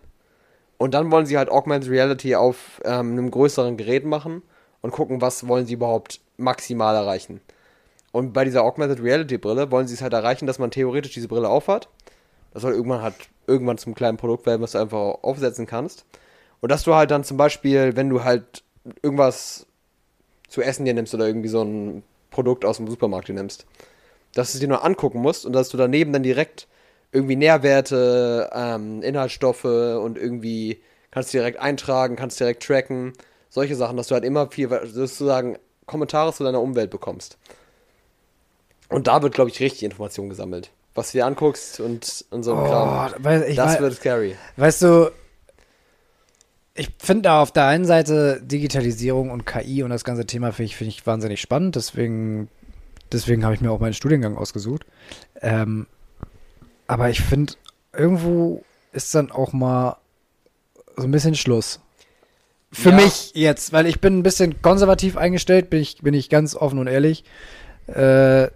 Und dann wollen sie halt Augmented Reality auf ähm, einem größeren Gerät machen und gucken, was wollen sie überhaupt maximal erreichen. Und bei dieser Augmented Reality Brille wollen sie es halt erreichen, dass man theoretisch diese Brille aufhat. Das soll irgendwann halt irgendwann zum kleinen Produkt werden, was du einfach aufsetzen kannst. Und dass du halt dann zum Beispiel, wenn du halt irgendwas zu essen dir nimmst oder irgendwie so ein Produkt aus dem Supermarkt dir nimmst, dass du es dir nur angucken musst und dass du daneben dann direkt irgendwie Nährwerte, ähm, Inhaltsstoffe und irgendwie kannst du direkt eintragen, kannst direkt tracken, solche Sachen, dass du halt immer viel sozusagen Kommentare zu deiner Umwelt bekommst. Und da wird, glaube ich, richtig Information gesammelt. Was du dir anguckst und, und so ein Oh, Kram. Das wird scary. Weißt du, ich finde da auf der einen Seite Digitalisierung und KI und das ganze Thema finde ich, finde ich wahnsinnig spannend. Deswegen, deswegen habe ich mir auch meinen Studiengang ausgesucht. Ähm, aber ich finde, irgendwo ist dann auch mal so ein bisschen Schluss. Für Ja. mich jetzt, weil ich bin ein bisschen konservativ eingestellt, bin ich, bin ich ganz offen und ehrlich. Äh,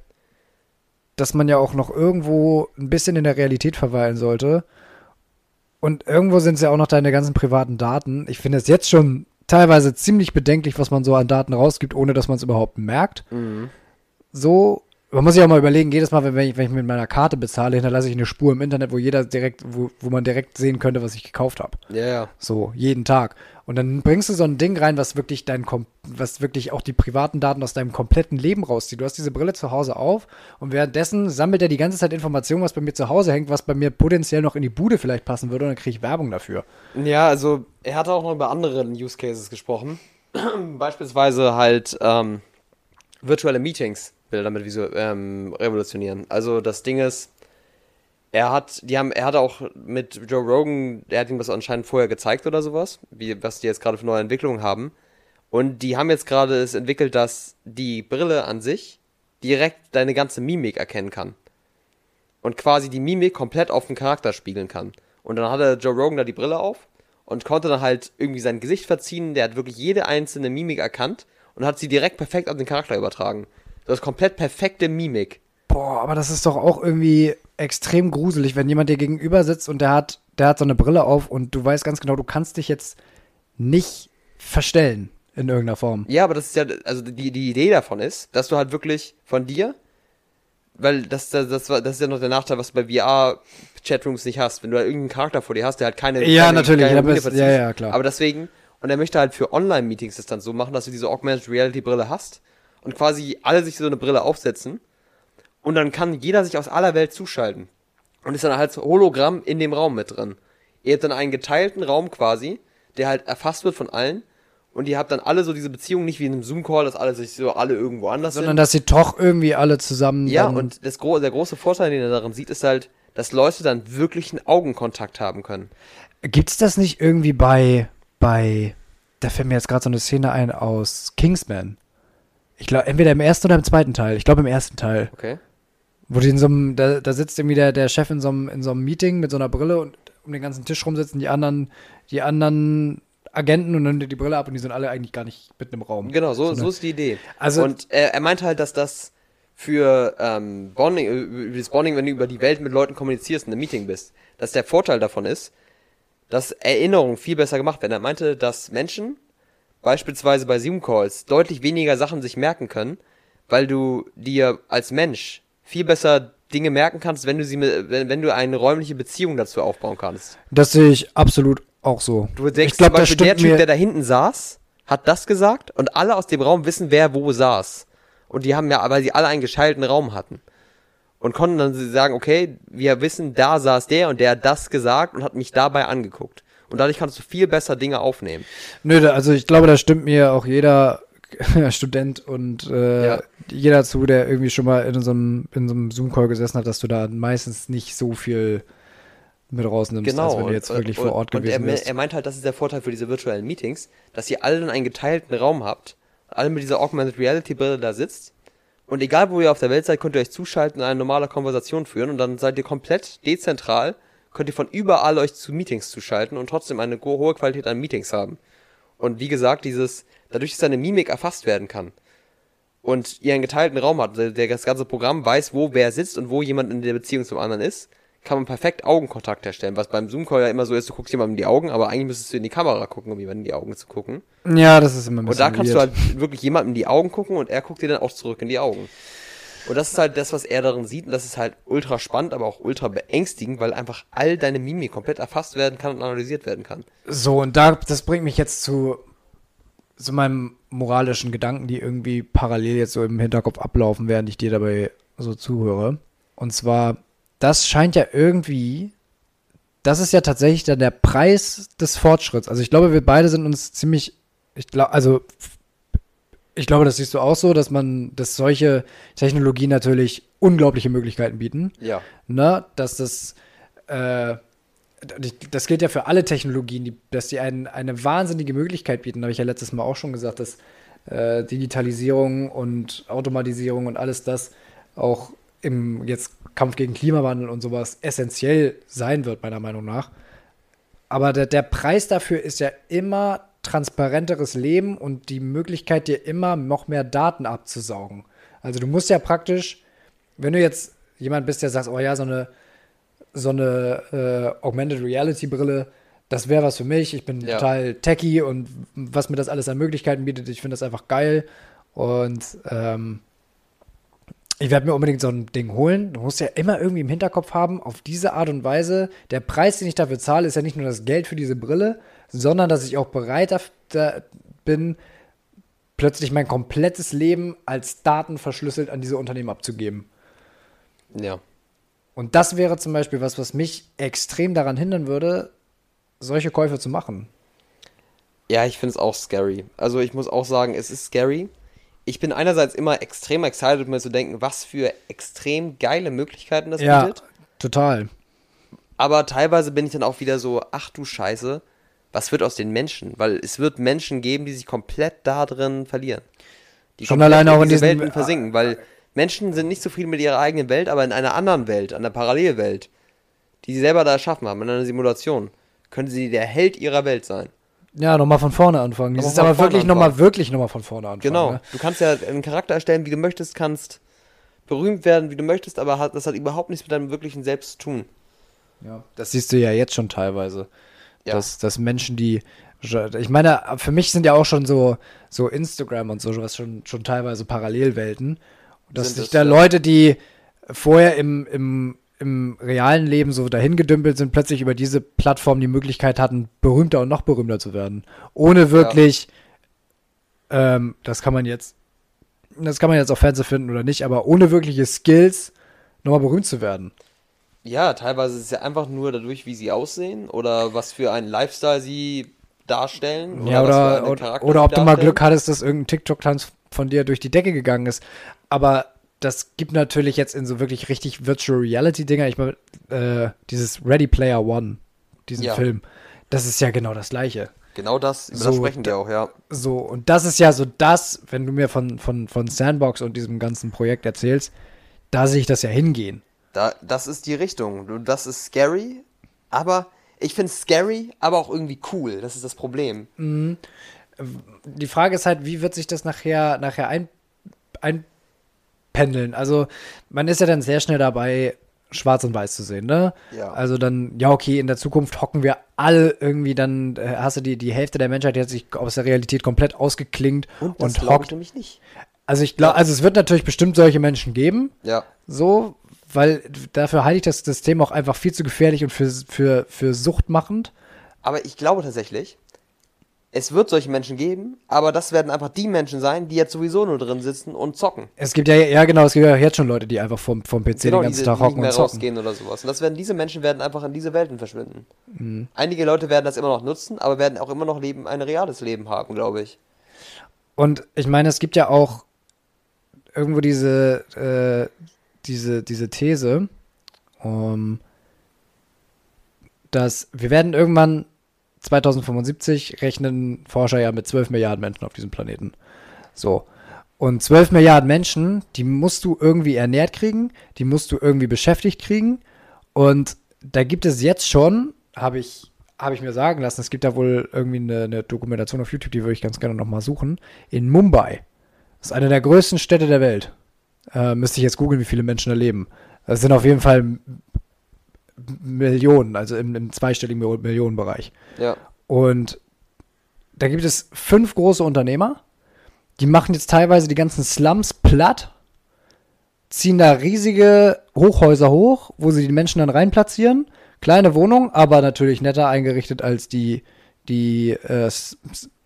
dass man ja auch noch irgendwo ein bisschen in der Realität verweilen sollte. Und irgendwo sind es ja auch noch deine ganzen privaten Daten. Ich finde es jetzt schon teilweise ziemlich bedenklich, was man so an Daten rausgibt, ohne dass man es überhaupt merkt. Mhm. So, man muss sich auch mal überlegen, jedes Mal, wenn ich, wenn ich mit meiner Karte bezahle, hinterlasse ich eine Spur im Internet, wo jeder direkt, wo, wo man direkt sehen könnte, was ich gekauft habe. Ja, ja. So, jeden Tag. Und dann bringst du so ein Ding rein, was wirklich dein, was wirklich auch die privaten Daten aus deinem kompletten Leben rauszieht. Du hast diese Brille zu Hause auf und währenddessen sammelt er die ganze Zeit Informationen, was bei mir zu Hause hängt, was bei mir potenziell noch in die Bude vielleicht passen würde und dann kriege ich Werbung dafür. Ja, also er hatte auch noch über andere Use Cases gesprochen. <clears throat> Beispielsweise halt ähm, virtuelle Meetings will er damit ähm, revolutionieren. Also das Ding ist, er hat, die haben, er hat auch mit Joe Rogan, der hat ihm das anscheinend vorher gezeigt oder sowas, wie, was die jetzt gerade für neue Entwicklungen haben. Und die haben jetzt gerade es entwickelt, dass die Brille an sich direkt deine ganze Mimik erkennen kann. Und quasi die Mimik komplett auf den Charakter spiegeln kann. Und dann hatte Joe Rogan da die Brille auf und konnte dann halt irgendwie sein Gesicht verziehen. Der hat wirklich jede einzelne Mimik erkannt und hat sie direkt perfekt auf den Charakter übertragen. Du hast komplett perfekte Mimik. Boah, aber das ist doch auch irgendwie extrem gruselig, wenn jemand dir gegenüber sitzt und der hat, der hat so eine Brille auf und du weißt ganz genau, du kannst dich jetzt nicht verstellen in irgendeiner Form. Ja, aber das ist ja, also die, die Idee davon ist, dass du halt wirklich von dir, weil das, das, das, war- das ist ja noch der Nachteil, was du bei VR-Chatrooms nicht hast. Wenn du halt irgendeinen Charakter vor dir hast, der halt keine. Ja, keine, natürlich, keine verzieht. ja, ja, klar. Aber deswegen, und er möchte halt für Online-Meetings das dann so machen, dass du diese Augmented Reality-Brille hast und quasi alle sich so eine Brille aufsetzen und dann kann jeder sich aus aller Welt zuschalten und ist dann halt so Hologramm in dem Raum mit drin. Ihr habt dann einen geteilten Raum quasi, der halt erfasst wird von allen und ihr habt dann alle so diese Beziehung nicht wie in einem Zoom-Call, dass alle sich so alle irgendwo anders Sondern sind. dass sie doch irgendwie alle zusammen. Ja, und das gro der große Vorteil, den er darin sieht, ist halt, dass Leute dann wirklich einen Augenkontakt haben können. Gibt's das nicht irgendwie bei, bei, da fällt mir jetzt gerade so eine Szene ein aus Kingsman. Ich glaube, entweder im ersten oder im zweiten Teil. Ich glaube im ersten Teil. Okay. Wo die in so einem, da, da sitzt irgendwie der, der Chef in so, einem, in so einem Meeting mit so einer Brille und um den ganzen Tisch rum sitzen die anderen, die anderen Agenten und dann nimmt die Brille ab und die sind alle eigentlich gar nicht mit im Raum. Genau, so, So ist die Idee. Also- und er, er meinte halt, dass das für ähm, Bonding, äh, über das Bonding, wenn du über die Welt mit Leuten kommunizierst und im Meeting bist, dass der Vorteil davon ist, dass Erinnerungen viel besser gemacht werden. Er meinte, dass Menschen beispielsweise bei Zoom-Calls deutlich weniger Sachen sich merken können, weil du dir als Mensch viel besser Dinge merken kannst, wenn du sie wenn, wenn du eine räumliche Beziehung dazu aufbauen kannst. Das sehe ich absolut auch so. Du denkst ich glaube, zum Beispiel, der Typ, der da hinten saß, hat das gesagt und alle aus dem Raum wissen, wer wo saß. Und die haben ja, weil sie alle einen gescheilten Raum hatten. Und konnten dann sagen, okay, wir wissen, da saß der und der hat das gesagt und hat mich dabei angeguckt. Und dadurch kannst du viel besser Dinge aufnehmen. Nö, also ich glaube, da stimmt mir auch jeder <laughs> Student und äh, Ja. jeder zu, der irgendwie schon mal in so einem, in so einem Zoom-Call gesessen hat, dass du da meistens nicht so viel mit rausnimmst, Genau. als wenn du jetzt und, wirklich und, vor Ort und gewesen er, bist. er meint halt, das ist der Vorteil für diese virtuellen Meetings, dass ihr alle dann einen geteilten Raum habt, alle mit dieser Augmented Reality Brille da sitzt und egal wo ihr auf der Welt seid, könnt ihr euch zuschalten und eine normale Konversation führen und dann seid ihr komplett dezentral, könnt ihr von überall euch zu Meetings zuschalten und trotzdem eine hohe Qualität an Meetings haben. Und wie gesagt, dieses, dadurch, dass deine Mimik erfasst werden kann und ihr einen geteilten Raum habt, der der das ganze Programm weiß, wo wer sitzt und wo jemand in der Beziehung zum anderen ist, kann man perfekt Augenkontakt herstellen, was beim Zoom-Call ja immer so ist, du guckst jemandem in die Augen, aber eigentlich müsstest du in die Kamera gucken, um jemandem in die Augen zu gucken. ja, das ist immer ein Und bisschen da kannst weird. du halt wirklich jemandem in die Augen gucken und er guckt dir dann auch zurück in die Augen. Und das ist halt das, was er darin sieht und das ist halt ultra spannend, aber auch ultra beängstigend, weil einfach all deine Mimik komplett erfasst werden kann und analysiert werden kann. So, und da, das bringt mich jetzt zu, zu meinem moralischen Gedanken, die irgendwie parallel jetzt so im Hinterkopf ablaufen, während ich dir dabei so zuhöre. Und zwar, das scheint ja irgendwie, das ist ja tatsächlich dann der Preis des Fortschritts. Also ich glaube, wir beide sind uns ziemlich, ich glaube, also ich glaube, das siehst du auch so, dass man, dass solche Technologien natürlich unglaubliche Möglichkeiten bieten. Ja. Ne? Dass das, äh, das gilt ja für alle Technologien, die, dass die ein, eine wahnsinnige Möglichkeit bieten. Habe ich ja letztes Mal auch schon gesagt, dass äh, Digitalisierung und Automatisierung und alles das auch im jetzt Kampf gegen Klimawandel und sowas essentiell sein wird, meiner Meinung nach. Aber der, der Preis dafür ist ja immer transparenteres Leben und die Möglichkeit, dir immer noch mehr Daten abzusaugen. Also du musst ja praktisch, wenn du jetzt jemand bist, der sagt, oh ja, so eine, so eine äh, Augmented Reality Brille, das wäre was für mich. Ich bin ja. total techy und was mir das alles an Möglichkeiten bietet, ich finde das einfach geil. Und ähm, ich werde mir unbedingt so ein Ding holen. Du musst ja immer irgendwie im Hinterkopf haben, auf diese Art und Weise, der Preis, den ich dafür zahle, ist ja nicht nur das Geld für diese Brille, sondern dass ich auch bereit bin, plötzlich mein komplettes Leben als Daten verschlüsselt an diese Unternehmen abzugeben. Ja. Und das wäre zum Beispiel was, was mich extrem daran hindern würde, solche Käufe zu machen. Ja, ich finde es auch scary. Also ich muss auch sagen, es ist scary ich bin einerseits immer extrem excited, mir zu denken, was für extrem geile Möglichkeiten das ja, bietet. Total. Aber teilweise bin ich dann auch wieder so, ach du Scheiße, was wird aus den Menschen? Weil es wird Menschen geben, die sich komplett da drin verlieren. Die Schon alleine auch in diese Welten versinken, weil Menschen sind nicht zufrieden mit ihrer eigenen Welt, aber in einer anderen Welt, einer Parallelwelt, die sie selber da erschaffen haben, in einer Simulation, können sie der Held ihrer Welt sein. Ja, nochmal von vorne anfangen. Das ist aber wirklich nochmal, wirklich nochmal von vorne anfangen. Genau. Ne? Du kannst ja einen Charakter erstellen, wie du möchtest, kannst berühmt werden, wie du möchtest, aber das hat überhaupt nichts mit deinem wirklichen Selbst zu tun. Ja, das siehst du ja jetzt schon teilweise. Ja. Dass, dass Menschen, die. Ich meine, für mich sind ja auch schon so, so Instagram und so was schon, schon teilweise Parallelwelten. Dass sich da ja. Leute, die vorher im, im im realen Leben so dahin gedümpelt sind, plötzlich über diese Plattform die Möglichkeit hatten, berühmter und noch berühmter zu werden. Ohne wirklich, ja. ähm, das kann man jetzt, das kann man jetzt auf Fernsehen finden oder nicht, aber ohne wirkliche Skills nochmal berühmt zu werden. Ja, teilweise ist es ja einfach nur dadurch, wie sie aussehen oder was für einen Lifestyle sie darstellen. Oder ja, oder, oder, oder ob du mal Glück hattest, dass irgendein TikTok-Tanz von dir durch die Decke gegangen ist. Aber das gibt natürlich jetzt in so wirklich richtig Virtual Reality Dinger, ich meine, äh, dieses Ready Player One, diesen ja. Film, das ist ja genau das gleiche. Genau das, über so, das sprechen wir auch, ja. So, und das ist ja so das, wenn du mir von, von, von Sandbox und diesem ganzen Projekt erzählst, da sehe ich das ja hingehen. Da, das ist die Richtung. Das ist scary, aber ich finde es scary, aber auch irgendwie cool. Das ist das Problem. Mhm. Die Frage ist halt, wie wird sich das nachher, nachher ein, ein pendeln. Also man ist ja dann sehr schnell dabei, schwarz und weiß zu sehen, ne? Ja. Also dann, ja, okay, in der Zukunft hocken wir alle irgendwie, dann äh, hast du die, die Hälfte der Menschheit, die hat sich aus der Realität komplett ausgeklingt und, das und hockt. nämlich nicht. Also ich glaube, also es wird natürlich bestimmt solche Menschen geben. Ja. So, weil dafür halte ich das System auch einfach viel zu gefährlich und für, für, für suchtmachend. Aber ich glaube tatsächlich, es wird solche Menschen geben, aber das werden einfach die Menschen sein, die jetzt sowieso nur drin sitzen und zocken. Es gibt ja, ja genau, es gibt ja jetzt schon Leute, die einfach vom, vom PC genau, den ganzen diese, Tag hocken und zocken. rausgehen oder sowas. Und das werden, diese Menschen werden einfach in diese Welten verschwinden. Mhm. Einige Leute werden das immer noch nutzen, aber werden auch immer noch leben, ein reales Leben haben, glaube ich. Und ich meine, es gibt ja auch irgendwo diese, äh, diese, diese These, um, dass wir werden irgendwann 2075 rechnen Forscher ja mit 12 Milliarden Menschen auf diesem Planeten. So. Und 12 Milliarden Menschen, die musst du irgendwie ernährt kriegen, die musst du irgendwie beschäftigt kriegen. Und da gibt es jetzt schon, habe ich, hab ich mir sagen lassen, es gibt da wohl irgendwie eine, eine Dokumentation auf YouTube, die würde ich ganz gerne nochmal suchen, in Mumbai. Das ist eine der größten Städte der Welt. Äh, müsste ich jetzt googeln, wie viele Menschen da leben. Das sind auf jeden Fall Millionen, also im, im zweistelligen Millionenbereich. Ja. Und da gibt es fünf große Unternehmer, die machen jetzt teilweise die ganzen Slums platt, ziehen da riesige Hochhäuser hoch, wo sie die Menschen dann reinplatzieren. Kleine Wohnung, aber natürlich netter eingerichtet als die, die äh,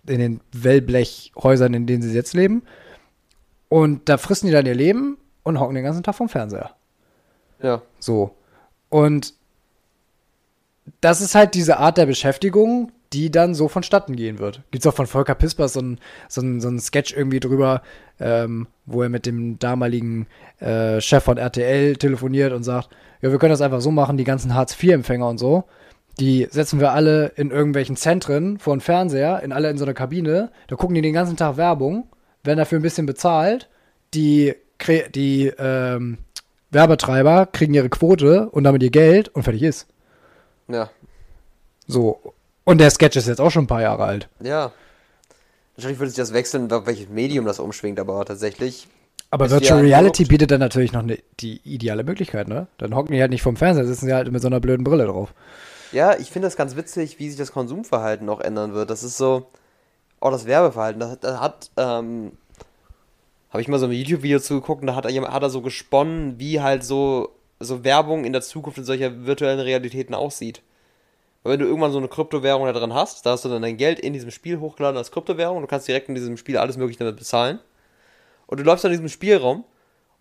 in den Wellblechhäusern, in denen sie jetzt leben. Und da fristen die dann ihr Leben und hocken den ganzen Tag vom Fernseher. Ja. So. Und das ist halt diese Art der Beschäftigung, die dann so vonstatten gehen wird. Gibt es auch von Volker Pispers so ein, so ein, so ein Sketch irgendwie drüber, ähm, wo er mit dem damaligen äh, Chef von RTL telefoniert und sagt, ja, wir können das einfach so machen, die ganzen Hartz-IV-Empfänger und so, die setzen wir alle in irgendwelchen Zentren vor den Fernseher, in alle in so eine Kabine, da gucken die den ganzen Tag Werbung, werden dafür ein bisschen bezahlt, die, die ähm, Werbetreiber kriegen ihre Quote und damit ihr Geld und fertig ist. Ja. So. Und der Sketch ist jetzt auch schon ein paar Jahre alt. Ja. Wahrscheinlich würde sich das wechseln, welches Medium das umschwingt, aber tatsächlich. Aber Virtual Reality bietet dann natürlich noch ne, die ideale Möglichkeit, ne? Dann hocken die halt nicht vom Fernseher, sitzen sie halt mit so einer blöden Brille drauf. Ja, ich finde das ganz witzig, wie sich das Konsumverhalten noch ändern wird. Das ist so, auch das Werbeverhalten. Da, da hat, ähm, habe ich mal so ein YouTube-Video zugeguckt und da hat er, hat er so gesponnen, wie halt so, so Werbung in der Zukunft in solcher virtuellen Realitäten aussieht. Weil wenn du irgendwann so eine Kryptowährung da drin hast, da hast du dann dein Geld in diesem Spiel hochgeladen als Kryptowährung, du kannst direkt in diesem Spiel alles mögliche damit bezahlen. Und du läufst dann in diesem Spielraum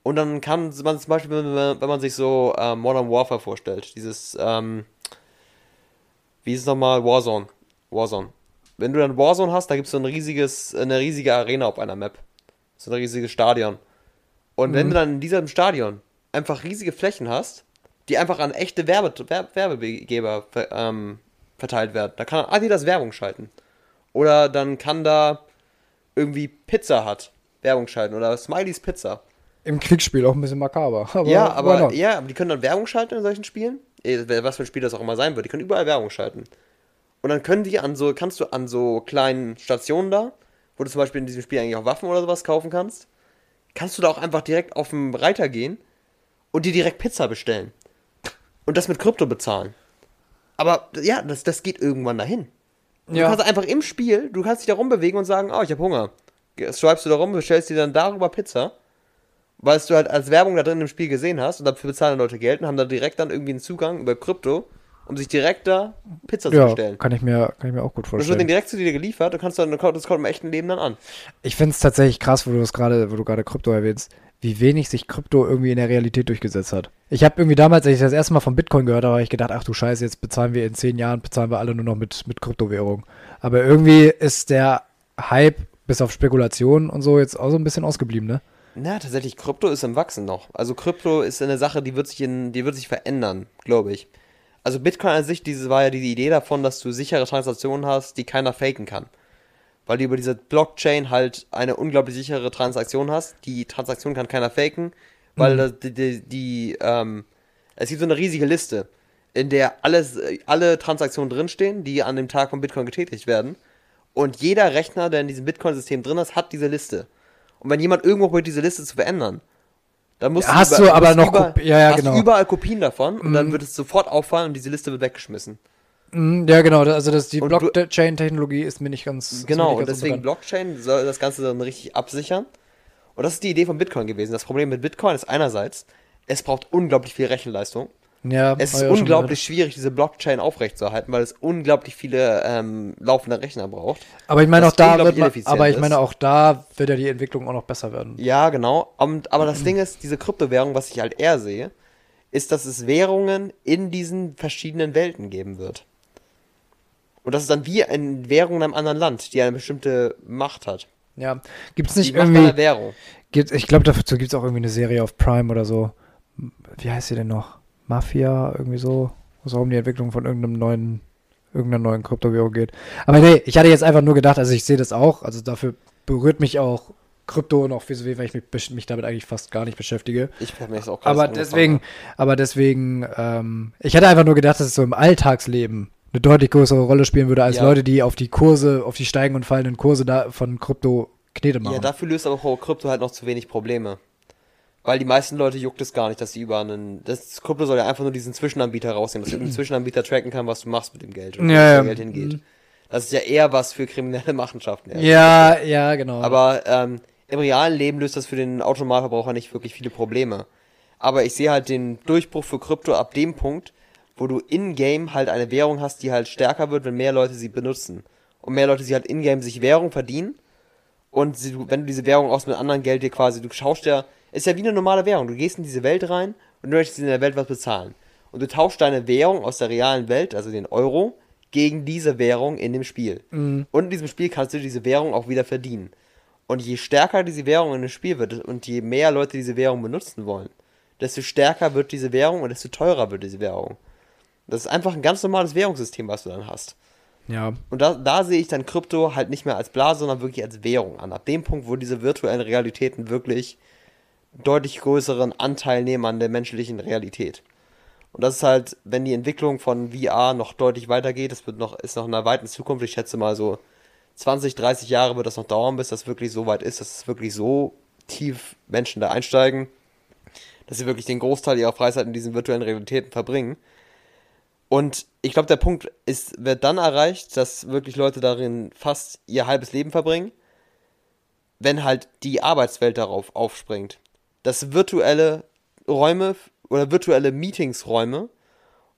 und dann kann man zum Beispiel, wenn man, wenn man sich so äh, Modern Warfare vorstellt, dieses, ähm, wie ist es nochmal, Warzone. Warzone. Wenn du dann Warzone hast, da gibt es so ein riesiges, eine riesige Arena auf einer Map. So ein riesiges Stadion. Und mhm. wenn du dann in diesem Stadion einfach riesige Flächen hast, die einfach an echte Werbe Werbegeber ähm, verteilt werden, da kann Adidas Werbung schalten. Oder dann kann da irgendwie Pizza hat Werbung schalten oder Smileys Pizza. Im Kriegsspiel auch ein bisschen makaber. <laughs> Aber ja, aber, ja, aber die können dann Werbung schalten in solchen Spielen. Eh, was für ein Spiel das auch immer sein wird. Die können überall Werbung schalten. Und dann können die an so, kannst du an so kleinen Stationen da, wo du zum Beispiel in diesem Spiel eigentlich auch Waffen oder sowas kaufen kannst, kannst du da auch einfach direkt auf den Reiter gehen und dir direkt Pizza bestellen. Und das mit Krypto bezahlen. Aber ja, das, das geht irgendwann dahin. Du ja. kannst einfach im Spiel, du kannst dich da rumbewegen und sagen, oh, ich habe Hunger. Swipest du da rum, bestellst dir dann darüber Pizza, weil du halt als Werbung da drin im Spiel gesehen hast und dafür bezahlen Leute Geld und haben da direkt dann irgendwie einen Zugang über Krypto um sich direkt da Pizza ja, zu bestellen. Kann ich, mir, kann ich mir auch gut vorstellen. Das wird dann direkt zu dir geliefert, du kannst dann, das kommt im echten Leben dann an. Ich finde es tatsächlich krass, wo du das gerade, wo du gerade Krypto erwähnst, wie wenig sich Krypto irgendwie in der Realität durchgesetzt hat. Ich habe irgendwie damals, als ich das erste Mal von Bitcoin gehört habe, habe ich gedacht, ach du Scheiße, jetzt bezahlen wir in zehn Jahren, bezahlen wir alle nur noch mit, mit Kryptowährung. Aber irgendwie ist der Hype bis auf Spekulationen und so jetzt auch so ein bisschen ausgeblieben, ne? Na, tatsächlich, Krypto ist im Wachsen noch. Also Krypto ist eine Sache, die wird sich in, die wird sich verändern, glaube ich also Bitcoin an sich, diese war ja die Idee davon, dass du sichere Transaktionen hast, die keiner faken kann. Weil du über diese Blockchain halt eine unglaublich sichere Transaktion hast. Die Transaktion kann keiner faken, weil mhm. die, die, die ähm, es gibt so eine riesige Liste, in der alles, alle Transaktionen drinstehen, die an dem Tag von Bitcoin getätigt werden. Und jeder Rechner, der in diesem Bitcoin-System drin ist, hat diese Liste. Und wenn jemand irgendwo probiert, diese Liste zu verändern, da musst hast du, über, aber noch über, ja, ja, hast genau. überall Kopien davon und mm. dann mhm. wird es sofort auffallen und diese Liste wird weggeschmissen. Mm, ja, genau. Also das, die Blockchain-Technologie ist mir nicht ganz. Genau, nicht ganz und deswegen Blockchain soll das Ganze dann richtig absichern. Und das ist die Idee von Bitcoin gewesen. Das Problem mit Bitcoin ist einerseits, es braucht unglaublich viel Rechenleistung. Ja, es ist unglaublich schwierig, diese Blockchain aufrechtzuerhalten, weil es unglaublich viele ähm, laufende Rechner braucht. Aber ich meine auch da wird man, aber ich meine auch da wird ja die Entwicklung auch noch besser werden. Ja, genau. Und, aber das <clears throat> Ding ist, diese Kryptowährung, was ich halt eher sehe, ist, dass es Währungen in diesen verschiedenen Welten geben wird. Und das ist dann wie eine Währung in einem anderen Land, die eine bestimmte Macht hat. Ja, gibt es nicht die irgendwie Währung. Gibt, ich glaube, dazu gibt es auch irgendwie eine Serie auf Prime oder so. Wie heißt sie denn noch? Mafia, irgendwie so, wo es auch um die Entwicklung von irgendeinem neuen, irgendeiner neuen Kryptowährung geht. Aber nee, ich hatte jetzt einfach nur gedacht, also ich sehe das auch, also dafür berührt mich auch Krypto noch viel so viel, weil ich mich, mich damit eigentlich fast gar nicht beschäftige. Ich habe mir das auch Aber deswegen, aber deswegen, ähm, ich hatte einfach nur gedacht, dass es so im Alltagsleben eine deutlich größere Rolle spielen würde, als ja. Leute, die auf die Kurse, auf die steigenden und fallenden Kurse da von Krypto Knete machen. Ja, dafür löst aber Krypto halt noch zu wenig Probleme. Weil die meisten Leute juckt es gar nicht, dass sie über einen. Das Krypto soll ja einfach nur diesen Zwischenanbieter rausnehmen, dass irgendein Zwischenanbieter tracken kann, was du machst mit dem Geld und ja, wo das Geld hingeht. Das ist ja eher was für kriminelle Machenschaften. Ja, ja, genau. Aber ähm, im realen Leben löst das für den Automalverbraucher nicht wirklich viele Probleme. Aber ich sehe halt den Durchbruch für Krypto ab dem Punkt, wo du in-game halt eine Währung hast, die halt stärker wird, wenn mehr Leute sie benutzen. Und mehr Leute sie halt in-game sich Währung verdienen. Und sie, wenn du diese Währung aus mit anderen Geld dir quasi, du schaust ja ist ja wie eine normale Währung. Du gehst in diese Welt rein und du möchtest in der Welt was bezahlen. Und du tauschst deine Währung aus der realen Welt, also den Euro, gegen diese Währung in dem Spiel. Mhm. Und in diesem Spiel kannst du diese Währung auch wieder verdienen. Und je stärker diese Währung in dem Spiel wird und je mehr Leute diese Währung benutzen wollen, desto stärker wird diese Währung und desto teurer wird diese Währung. Das ist einfach ein ganz normales Währungssystem, was du dann hast. Ja. Und da, da sehe ich dann Krypto halt nicht mehr als Blase, sondern wirklich als Währung an. Ab dem Punkt, wo diese virtuellen Realitäten wirklich deutlich größeren Anteil nehmen an der menschlichen Realität. Und das ist halt, wenn die Entwicklung von VR noch deutlich weitergeht, das wird noch, ist noch in einer weiten Zukunft, ich schätze mal so 20, 30 Jahre wird das noch dauern, bis das wirklich so weit ist, dass es wirklich so tief Menschen da einsteigen, dass sie wirklich den Großteil ihrer Freizeit in diesen virtuellen Realitäten verbringen. Und ich glaube, der Punkt ist, wird dann erreicht, dass wirklich Leute darin fast ihr halbes Leben verbringen, wenn halt die Arbeitswelt darauf aufspringt. Dass virtuelle Räume oder virtuelle Meetingsräume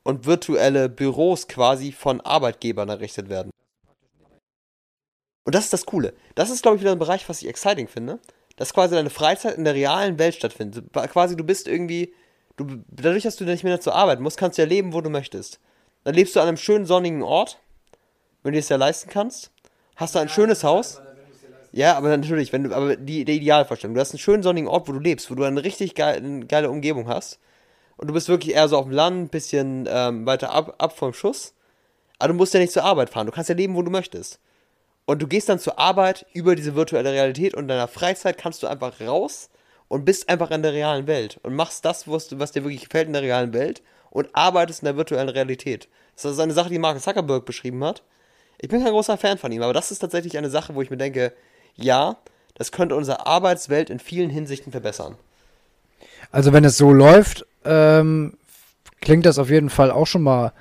und virtuelle Büros quasi von Arbeitgebern errichtet werden. Und das ist das Coole. Das ist, glaube ich, wieder ein Bereich, was ich exciting finde. Dass quasi deine Freizeit in der realen Welt stattfindet. Quasi, du bist irgendwie, du, dadurch, dass du nicht mehr zur Arbeit musst, kannst du ja leben, wo du möchtest. Dann lebst du an einem schönen sonnigen Ort, wenn du es ja leisten kannst. Hast du ein schönes Haus. Ja, aber natürlich, wenn du, aber die, die Idealvorstellung. Du hast einen schönen sonnigen Ort, wo du lebst, wo du eine richtig geile, geile Umgebung hast. Und du bist wirklich eher so auf dem Land, ein bisschen ähm, weiter ab, ab vom Schuss. Aber du musst ja nicht zur Arbeit fahren. Du kannst ja leben, wo du möchtest. Und du gehst dann zur Arbeit über diese virtuelle Realität und in deiner Freizeit kannst du einfach raus und bist einfach in der realen Welt und machst das, was, was dir wirklich gefällt in der realen Welt und arbeitest in der virtuellen Realität. Das ist eine Sache, die Mark Zuckerberg beschrieben hat. Ich bin kein großer Fan von ihm, aber das ist tatsächlich eine Sache, wo ich mir denke, ja, das könnte unsere Arbeitswelt in vielen Hinsichten verbessern. Also wenn es so läuft, ähm, klingt das auf jeden Fall auch schon mal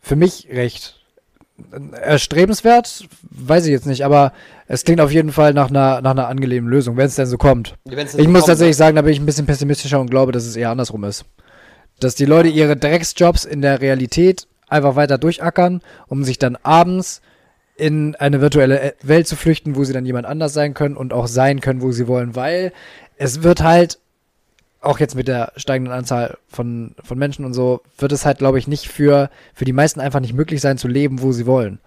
für mich recht erstrebenswert, weiß ich jetzt nicht, aber es klingt auf jeden Fall nach einer, nach einer angenehmen Lösung, wenn es denn so kommt. ich muss kommt, tatsächlich sagen, da bin ich ein bisschen pessimistischer und glaube, dass es eher andersrum ist. Dass die Leute ihre Drecksjobs in der Realität einfach weiter durchackern, um sich dann abends in eine virtuelle Welt zu flüchten, wo sie dann jemand anders sein können und auch sein können, wo sie wollen, weil es wird halt, auch jetzt mit der steigenden Anzahl von, von Menschen und so, wird es halt, glaube ich, nicht für, für die meisten einfach nicht möglich sein zu leben, wo sie wollen.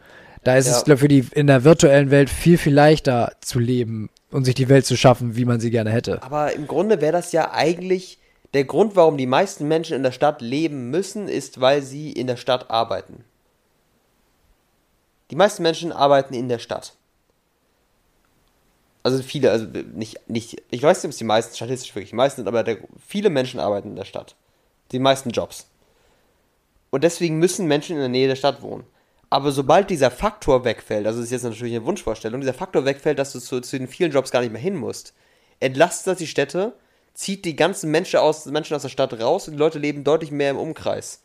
Da ist ja. es, glaube ich, für die in der virtuellen Welt viel, viel leichter zu leben und sich die Welt zu schaffen, wie man sie gerne hätte. Aber im Grunde wäre das ja eigentlich der Grund, warum die meisten Menschen in der Stadt leben müssen, ist, weil sie in der Stadt arbeiten. Die meisten Menschen arbeiten in der Stadt. Also viele, also nicht, nicht, ich weiß nicht, ob es die meisten, statistisch wirklich die meisten sind, aber der, viele Menschen arbeiten in der Stadt. Die meisten Jobs. Und deswegen müssen Menschen in der Nähe der Stadt wohnen. Aber sobald dieser Faktor wegfällt, also das ist jetzt natürlich eine Wunschvorstellung, dieser Faktor wegfällt, dass du zu, zu den vielen Jobs gar nicht mehr hin musst, entlastet das die Städte zieht die ganzen Menschen aus, Menschen aus der Stadt raus und die Leute leben deutlich mehr im Umkreis.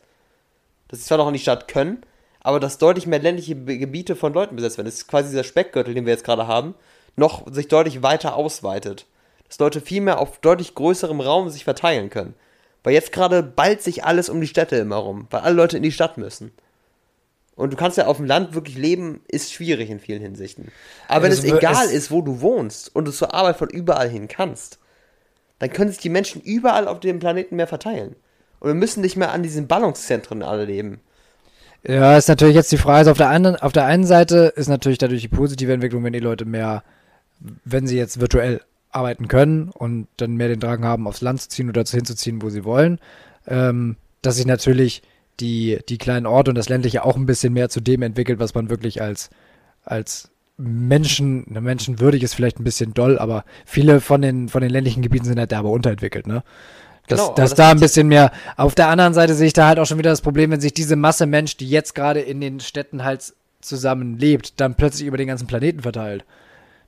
Das ist zwar noch in die Stadt können, aber dass deutlich mehr ländliche Gebiete von Leuten besetzt werden. Das ist quasi dieser Speckgürtel, den wir jetzt gerade haben, noch sich deutlich weiter ausweitet. Dass Leute viel mehr auf deutlich größerem Raum sich verteilen können. Weil jetzt gerade ballt sich alles um die Städte immer rum, weil alle Leute in die Stadt müssen. Und du kannst ja auf dem Land wirklich leben, ist schwierig in vielen Hinsichten. Aber wenn es, es egal es ist, wo du wohnst und du zur Arbeit von überall hin kannst, dann können sich die Menschen überall auf dem Planeten mehr verteilen. Und wir müssen nicht mehr an diesen Ballungszentren alle leben. Ja, ist natürlich jetzt die Frage, also auf der, anderen, auf der einen Seite ist natürlich dadurch die positive Entwicklung, wenn die Leute mehr, wenn sie jetzt virtuell arbeiten können und dann mehr den Drang haben, aufs Land zu ziehen oder hinzuziehen, wo sie wollen, ähm, dass sich natürlich die, die kleinen Orte und das ländliche auch ein bisschen mehr zu dem entwickelt, was man wirklich als, als Menschen, ne, menschenwürdig ist vielleicht ein bisschen doll, aber viele von den, von den ländlichen Gebieten sind halt derbe unterentwickelt, ne? Dass, genau, dass das da ein bisschen mehr. Auf der anderen Seite sehe ich da halt auch schon wieder das Problem, wenn sich diese Masse Mensch, die jetzt gerade in den Städten halt zusammen lebt, dann plötzlich über den ganzen Planeten verteilt.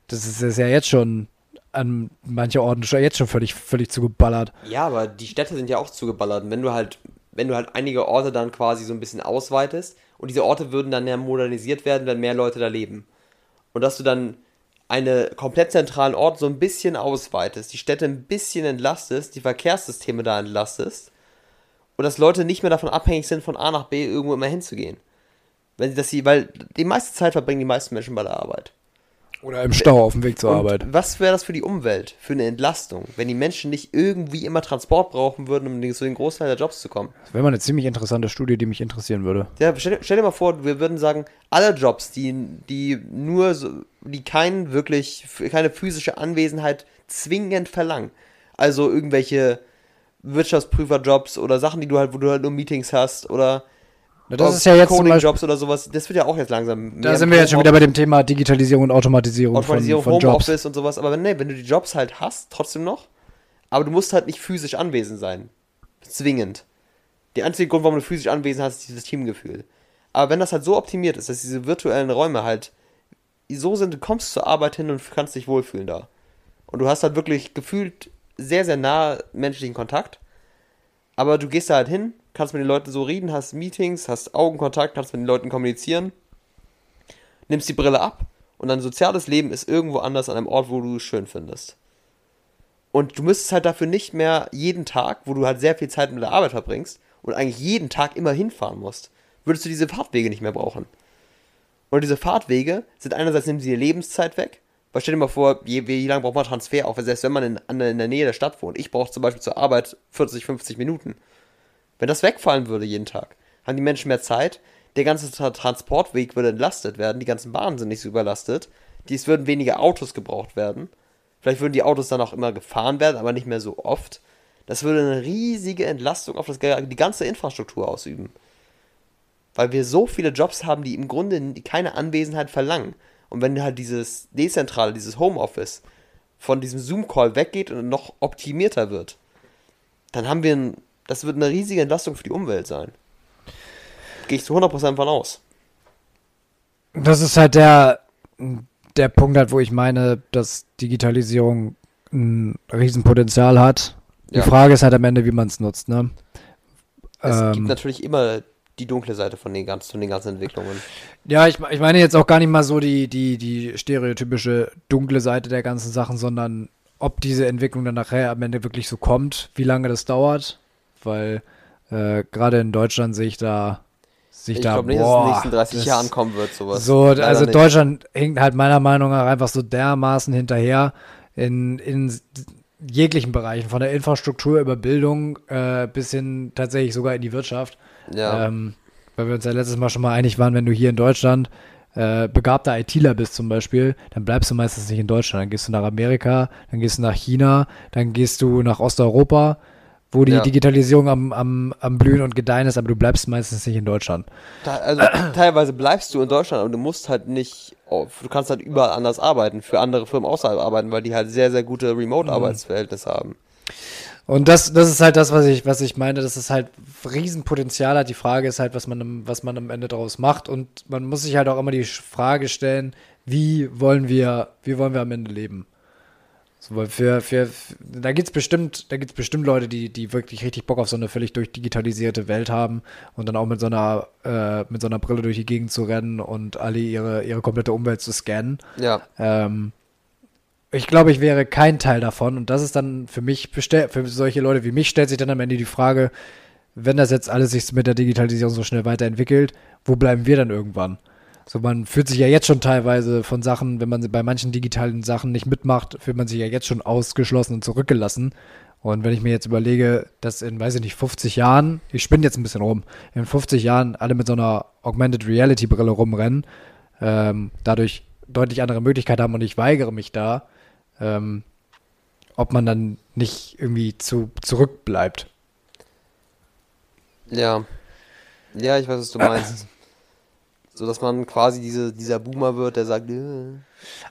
Das ist, ist ja jetzt schon an manche Orten schon jetzt schon völlig, völlig zugeballert. Ja, aber die Städte sind ja auch zugeballert. Und wenn du halt, wenn du halt einige Orte dann quasi so ein bisschen ausweitest und diese Orte würden dann ja modernisiert werden, wenn mehr Leute da leben und dass du dann einen komplett zentralen Ort so ein bisschen ausweitest, die Städte ein bisschen entlastest, die Verkehrssysteme da entlastest und dass Leute nicht mehr davon abhängig sind, von A nach B irgendwo immer hinzugehen. Wenn sie das sie, weil die meiste Zeit verbringen die meisten Menschen bei der Arbeit. Oder im Stau auf dem Weg zur Und Arbeit. Was wäre das für die Umwelt, für eine Entlastung, wenn die Menschen nicht irgendwie immer Transport brauchen würden, um zu den Großteil der Jobs zu kommen? Das wäre mal eine ziemlich interessante Studie, die mich interessieren würde. Ja, stell, stell dir mal vor, wir würden sagen, alle Jobs, die, die nur so, die kein wirklich, keine physische Anwesenheit zwingend verlangen. Also irgendwelche Wirtschaftsprüferjobs oder Sachen, die du halt, wo du halt nur Meetings hast oder Na, das ist ja jetzt Coding-Jobs oder sowas. Das wird ja auch jetzt langsam. da sind wir jetzt schon wieder bei dem Thema Digitalisierung und Automatisierung, Automatisierung, von, von Jobs. Homeoffice und sowas. Aber wenn, nee, wenn du die Jobs halt hast, trotzdem noch, aber du musst halt nicht physisch anwesend sein. Zwingend. Der einzige Grund, warum du physisch anwesend hast, ist dieses Teamgefühl. Aber wenn das halt so optimiert ist, dass diese virtuellen Räume halt so sind, du kommst zur Arbeit hin und kannst dich wohlfühlen da. Und du hast halt wirklich gefühlt sehr, sehr nah menschlichen Kontakt. Aber du gehst da halt hin, kannst mit den Leuten so reden, hast Meetings, hast Augenkontakt, kannst mit den Leuten kommunizieren, nimmst die Brille ab und dein soziales Leben ist irgendwo anders an einem Ort, wo du es schön findest. Und du müsstest halt dafür nicht mehr jeden Tag, wo du halt sehr viel Zeit mit der Arbeit verbringst und eigentlich jeden Tag immer hinfahren musst, würdest du diese Fahrtwege nicht mehr brauchen. Und diese Fahrtwege sind einerseits nehmen sie dir Lebenszeit weg, weil stell dir mal vor, je, wie lange braucht man Transfer, auch selbst wenn man in, in der Nähe der Stadt wohnt. Ich brauche zum Beispiel zur Arbeit 40, 50 Minuten. Wenn das wegfallen würde jeden Tag, haben die Menschen mehr Zeit, der ganze Tra Transportweg würde entlastet werden, die ganzen Bahnen sind nicht so überlastet, es würden weniger Autos gebraucht werden. Vielleicht würden die Autos dann auch immer gefahren werden, aber nicht mehr so oft. Das würde eine riesige Entlastung auf das, die ganze Infrastruktur ausüben. Weil wir so viele Jobs haben, die im Grunde keine Anwesenheit verlangen. Und wenn halt dieses Dezentrale, dieses Homeoffice von diesem Zoom-Call weggeht und noch optimierter wird, dann haben wir ein, das wird eine riesige Entlastung für die Umwelt sein. Gehe ich zu 100% von aus. Das ist halt der, der Punkt halt, wo ich meine, dass Digitalisierung ein Riesenpotenzial hat. Die Ja. Frage ist halt am Ende, wie man es nutzt, ne? Es Ähm, gibt natürlich immer die dunkle Seite von den ganzen, von den ganzen Entwicklungen. Ja, ich, ich meine jetzt auch gar nicht mal so die, die, die stereotypische dunkle Seite der ganzen Sachen, sondern ob diese Entwicklung dann nachher am Ende wirklich so kommt, wie lange das dauert, weil äh, gerade in Deutschland sehe ich da, sehe ich, da, glaube nicht, dass es in den nächsten 30 das- Jahren kommen wird, sowas. So, Leider also nicht. Deutschland hinkt halt meiner Meinung nach einfach so dermaßen hinterher in, in jeglichen Bereichen, von der Infrastruktur über Bildung äh, bis hin tatsächlich sogar in die Wirtschaft. Ja. Ähm, weil wir uns ja letztes Mal schon mal einig waren, wenn du hier in Deutschland äh, begabter ITler bist zum Beispiel, dann bleibst du meistens nicht in Deutschland. Dann gehst du nach Amerika, dann gehst du nach China, dann gehst du nach Osteuropa, wo die Ja. Digitalisierung am, am, am Blühen und Gedeihen ist, aber du bleibst meistens nicht in Deutschland. Also <clears throat> teilweise bleibst du in Deutschland und du musst halt nicht, auf, du kannst halt überall anders arbeiten, für andere Firmen außerhalb arbeiten, weil die halt sehr, sehr gute Remote-Arbeitsverhältnisse haben. Und das, das ist halt das, was ich, was ich meine, dass es halt Riesenpotenzial hat. Die Frage ist halt, was man, am- was man am Ende daraus macht. Und man muss sich halt auch immer die Frage stellen, wie wollen wir, wie wollen wir am Ende leben? So, weil für, für, da gibt's bestimmt, da gibt's bestimmt Leute, die, die wirklich richtig Bock auf so eine völlig durchdigitalisierte Welt haben und dann auch mit so einer, äh, mit so einer Brille durch die Gegend zu rennen und alle ihre, ihre komplette Umwelt zu scannen. Ja, Ähm, ich glaube, ich wäre kein Teil davon. Und das ist dann für mich, für solche Leute wie mich, stellt sich dann am Ende die Frage, wenn das jetzt alles sich mit der Digitalisierung so schnell weiterentwickelt, wo bleiben wir dann irgendwann? So, man fühlt sich ja jetzt schon teilweise von Sachen, wenn man bei manchen digitalen Sachen nicht mitmacht, fühlt man sich ja jetzt schon ausgeschlossen und zurückgelassen. Und wenn ich mir jetzt überlege, dass in, weiß ich nicht, 50 Jahren, ich spinne jetzt ein bisschen rum, in 50 Jahren alle mit so einer Augmented Reality Brille rumrennen, ähm, dadurch deutlich andere Möglichkeiten haben und ich weigere mich da, ähm, ob man dann nicht irgendwie zu, zurückbleibt. ja. Ja, ich weiß, was du meinst. <clears throat> So, dass man quasi diese, dieser Boomer wird, der sagt, äh,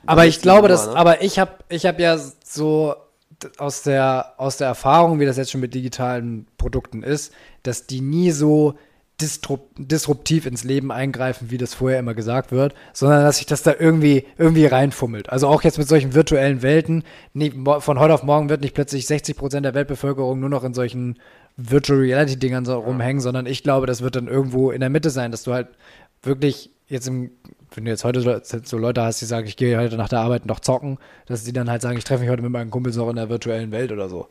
Aber ich glaube, dass, ne? aber ich habe ich hab ja so aus der, aus der Erfahrung, wie das jetzt schon mit digitalen Produkten ist, dass die nie so disruptiv ins Leben eingreifen, wie das vorher immer gesagt wird, sondern dass sich das da irgendwie, irgendwie reinfummelt. Also auch jetzt mit solchen virtuellen Welten, mo- von heute auf morgen wird nicht plötzlich 60 Prozent der Weltbevölkerung nur noch in solchen Virtual Reality Dingern so rumhängen, sondern ich glaube, das wird dann irgendwo in der Mitte sein, dass du halt wirklich jetzt im, wenn du jetzt heute so- Leute hast, die sagen, ich gehe heute nach der Arbeit noch zocken, dass die dann halt sagen, ich treffe mich heute mit meinen Kumpels noch in der virtuellen Welt oder so.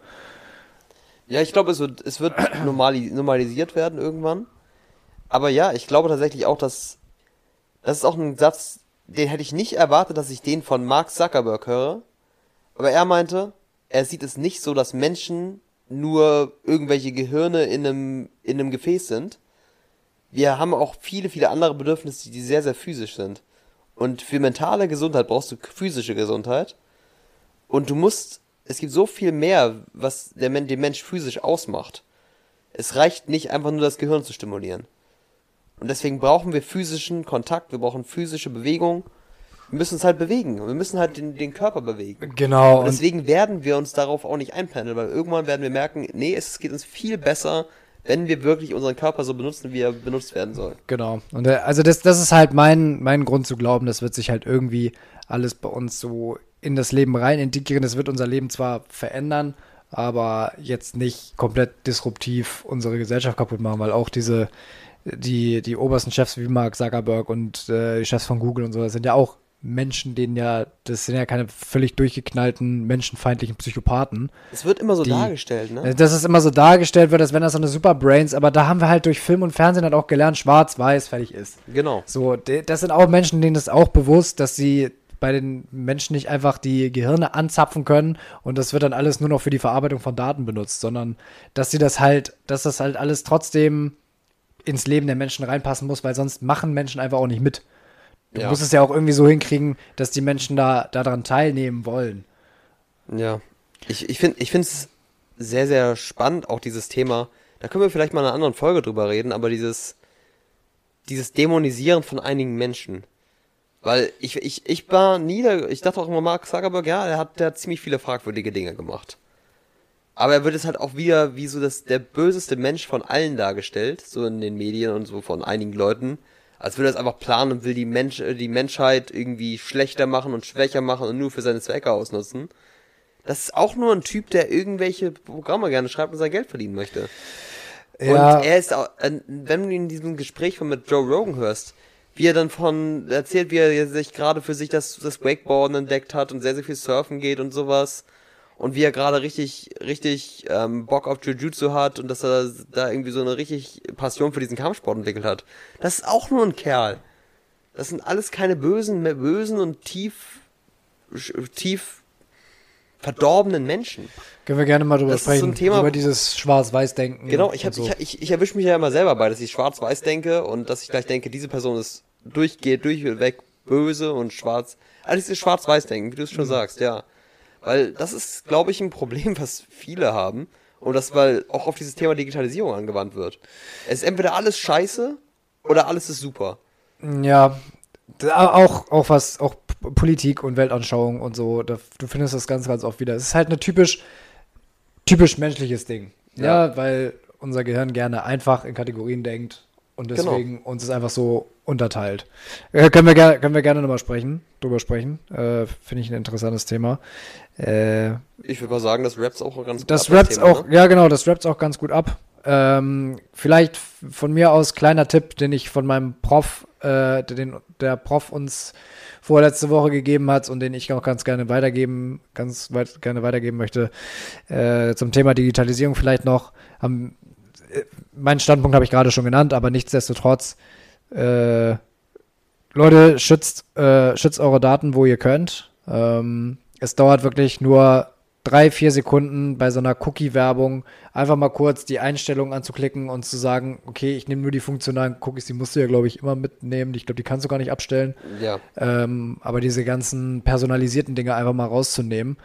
Ja, ich glaube, es wird, es wird <clears throat> normali normalisiert werden irgendwann. Aber ja, ich glaube tatsächlich auch, dass das ist auch ein Satz, den hätte ich nicht erwartet, dass ich den von Mark Zuckerberg höre. Aber er meinte, er sieht es nicht so, dass Menschen nur irgendwelche Gehirne in einem, in einem Gefäß sind. Wir haben auch viele, viele andere Bedürfnisse, die sehr, sehr physisch sind. Und für mentale Gesundheit brauchst du physische Gesundheit. Und du musst, es gibt so viel mehr, was der, den Mensch physisch ausmacht. Es reicht nicht einfach nur das Gehirn zu stimulieren. Und deswegen brauchen wir physischen Kontakt, wir brauchen physische Bewegung. Wir müssen uns halt bewegen. Wir müssen halt den, den Körper bewegen. Genau. Und deswegen werden wir uns darauf auch nicht einpendeln, weil irgendwann werden wir merken, nee, es geht uns viel besser, wenn wir wirklich unseren Körper so benutzen, wie er benutzt werden soll. Genau. Und äh, also das, das ist halt mein, mein Grund zu glauben, das wird sich halt irgendwie alles bei uns so in das Leben rein integrieren. Das wird unser Leben zwar verändern, aber jetzt nicht komplett disruptiv unsere Gesellschaft kaputt machen, weil auch diese, die, die obersten Chefs wie Mark Zuckerberg und äh, die Chefs von Google und so, das sind ja auch Menschen, denen ja, das sind ja keine völlig durchgeknallten, menschenfeindlichen Psychopathen. Es wird immer so die, dargestellt, ne? Dass es immer so dargestellt wird, als wenn das so eine Superbrains, aber da haben wir halt durch Film und Fernsehen halt auch gelernt, schwarz, weiß, fertig ist. Genau. So, das sind auch Menschen, denen ist auch bewusst, dass sie bei den Menschen nicht einfach die Gehirne anzapfen können und das wird dann alles nur noch für die Verarbeitung von Daten benutzt, sondern dass sie das halt, dass das halt alles trotzdem ins Leben der Menschen reinpassen muss, weil sonst machen Menschen einfach auch nicht mit. Du Ja. musst es ja auch irgendwie so hinkriegen, dass die Menschen da daran teilnehmen wollen. Ja. Ich, ich finde ich es sehr, sehr spannend, auch dieses Thema. Da können wir vielleicht mal in einer anderen Folge drüber reden, aber dieses, dieses Dämonisieren von einigen Menschen. Weil ich, ich, ich war nie ich dachte auch immer, Mark Zuckerberg, ja, er hat, der hat ziemlich viele fragwürdige Dinge gemacht. Aber er wird jetzt halt auch wieder wie so das, der böseste Mensch von allen dargestellt, so in den Medien und so von einigen Leuten. Als würde er es einfach planen und will die, Mensch, äh, die Menschheit irgendwie schlechter machen und schwächer machen und nur für seine Zwecke ausnutzen. Das ist auch nur ein Typ, der irgendwelche Programme gerne schreibt und sein Geld verdienen möchte. Ja. Und er ist auch, äh, wenn du in diesem Gespräch von mit Joe Rogan hörst, wie er dann von erzählt, wie er sich gerade für sich das, das Wakeboarden entdeckt hat und sehr, sehr viel surfen geht und sowas. Und wie er gerade richtig, richtig ähm, Bock auf Jiu-Jitsu hat und dass er da irgendwie so eine richtig Passion für diesen Kampfsport entwickelt hat. Das ist auch nur ein Kerl. Das sind alles keine bösen, mehr bösen und tief, tief verdorbenen Menschen. Können wir gerne mal drüber Das ist so ein sprechen, Thema- über dieses Schwarz-Weiß-Denken. Genau, ich, hab, so. ich, ich, ich erwische mich ja immer selber bei, dass ich schwarz-weiß denke und dass ich gleich denke, diese Person ist durchgeht, durchweg böse und schwarz. Also dieses schwarz-weiß-denken, wie du es Mhm. schon sagst, ja. Weil das ist, glaube ich, ein Problem, <laughs> was viele haben. Und das, weil auch auf dieses Thema Digitalisierung angewandt wird. Es ist entweder alles scheiße oder alles ist super. Ja, auch, auch was, auch Politik und Weltanschauung und so, da, du findest das ganz, ganz oft wieder. Es ist halt ein typisch, typisch menschliches Ding. Ja. Ja. weil unser Gehirn gerne einfach in Kategorien denkt und Genau. deswegen uns es einfach so unterteilt. Äh, können, wir ger können wir gerne nochmal sprechen, drüber sprechen. Äh, Finde ich ein interessantes Thema. Äh, Ich würde mal sagen, das Raps auch ganz gut das ab, rappt Thema, auch, ne? ja genau, das rappt auch ganz gut ab. Ähm, vielleicht von mir aus kleiner Tipp, den ich von meinem Prof, äh, den der Prof uns vorletzte Woche gegeben hat und den ich auch ganz gerne weitergeben, ganz weit, gerne weitergeben möchte. Äh, zum Thema Digitalisierung vielleicht noch. Haben, meinen Standpunkt habe ich gerade schon genannt, aber nichtsdestotrotz, äh, Leute, schützt, äh, schützt eure Daten, wo ihr könnt. Ähm, es dauert wirklich nur drei, vier Sekunden bei so einer Cookie-Werbung einfach mal kurz die Einstellungen anzuklicken und zu sagen, okay, ich nehme nur die funktionalen Cookies, die musst du ja, glaube ich, immer mitnehmen. Ich glaube, die kannst du gar nicht abstellen. Ja, Ähm, aber diese ganzen personalisierten Dinge einfach mal rauszunehmen.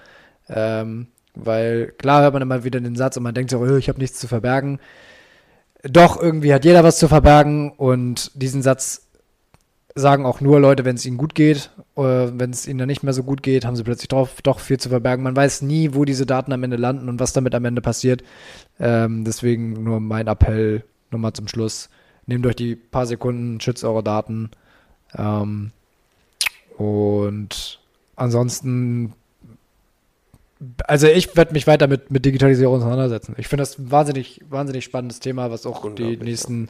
Ähm, weil klar hört man immer wieder den Satz und man denkt so, "Oh, ich habe nichts zu verbergen. Doch, irgendwie hat jeder was zu verbergen und diesen Satz sagen auch nur Leute, wenn es ihnen gut geht. Äh, wenn es ihnen dann nicht mehr so gut geht, haben sie plötzlich drauf, doch viel zu verbergen. Man weiß nie, wo diese Daten am Ende landen und was damit am Ende passiert. Ähm, deswegen nur mein Appell nochmal zum Schluss. Nehmt euch die paar Sekunden, schützt eure Daten. Ähm, und ansonsten, also ich werde mich weiter mit, mit Digitalisierung auseinandersetzen. Ich finde das ein wahnsinnig, wahnsinnig spannendes Thema, was auch die nächsten,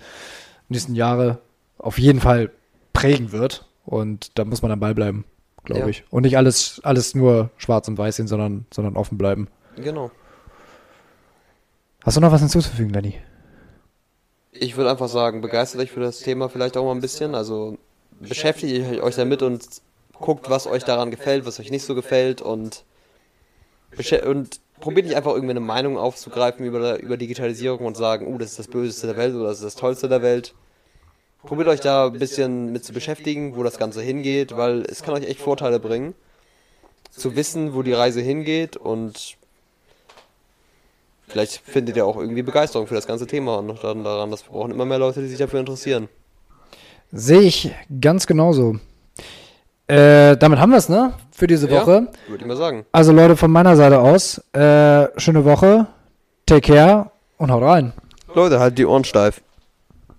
nächsten Jahre auf jeden Fall prägen wird. Und da muss man am Ball bleiben, glaube Ja. ich. Und nicht alles, alles nur schwarz und weiß sehen, sondern, sondern offen bleiben. genau. Hast du noch was hinzuzufügen, Danny? Ich würde einfach sagen, begeistere dich für das Thema vielleicht auch mal ein bisschen. Also beschäftigt euch damit und guckt, was euch daran gefällt, was euch nicht so gefällt und, und probiert nicht einfach irgendwie eine Meinung aufzugreifen über, über Digitalisierung und sagen, oh, das ist das Böseste der Welt oder das ist das Tollste der Welt. Probiert euch da ein bisschen mit zu beschäftigen, wo das Ganze hingeht, weil es kann euch echt Vorteile bringen, zu wissen, wo die Reise hingeht und vielleicht findet ihr auch irgendwie Begeisterung für das ganze Thema und dann daran, dass wir brauchen immer mehr Leute, die sich dafür interessieren. Sehe ich ganz genauso. Äh, damit haben wir es, ne? Für diese Woche. Ja, würde ich mal sagen. Also Leute, von meiner Seite aus, äh, schöne Woche, take care und haut rein. Leute, halt die Ohren steif.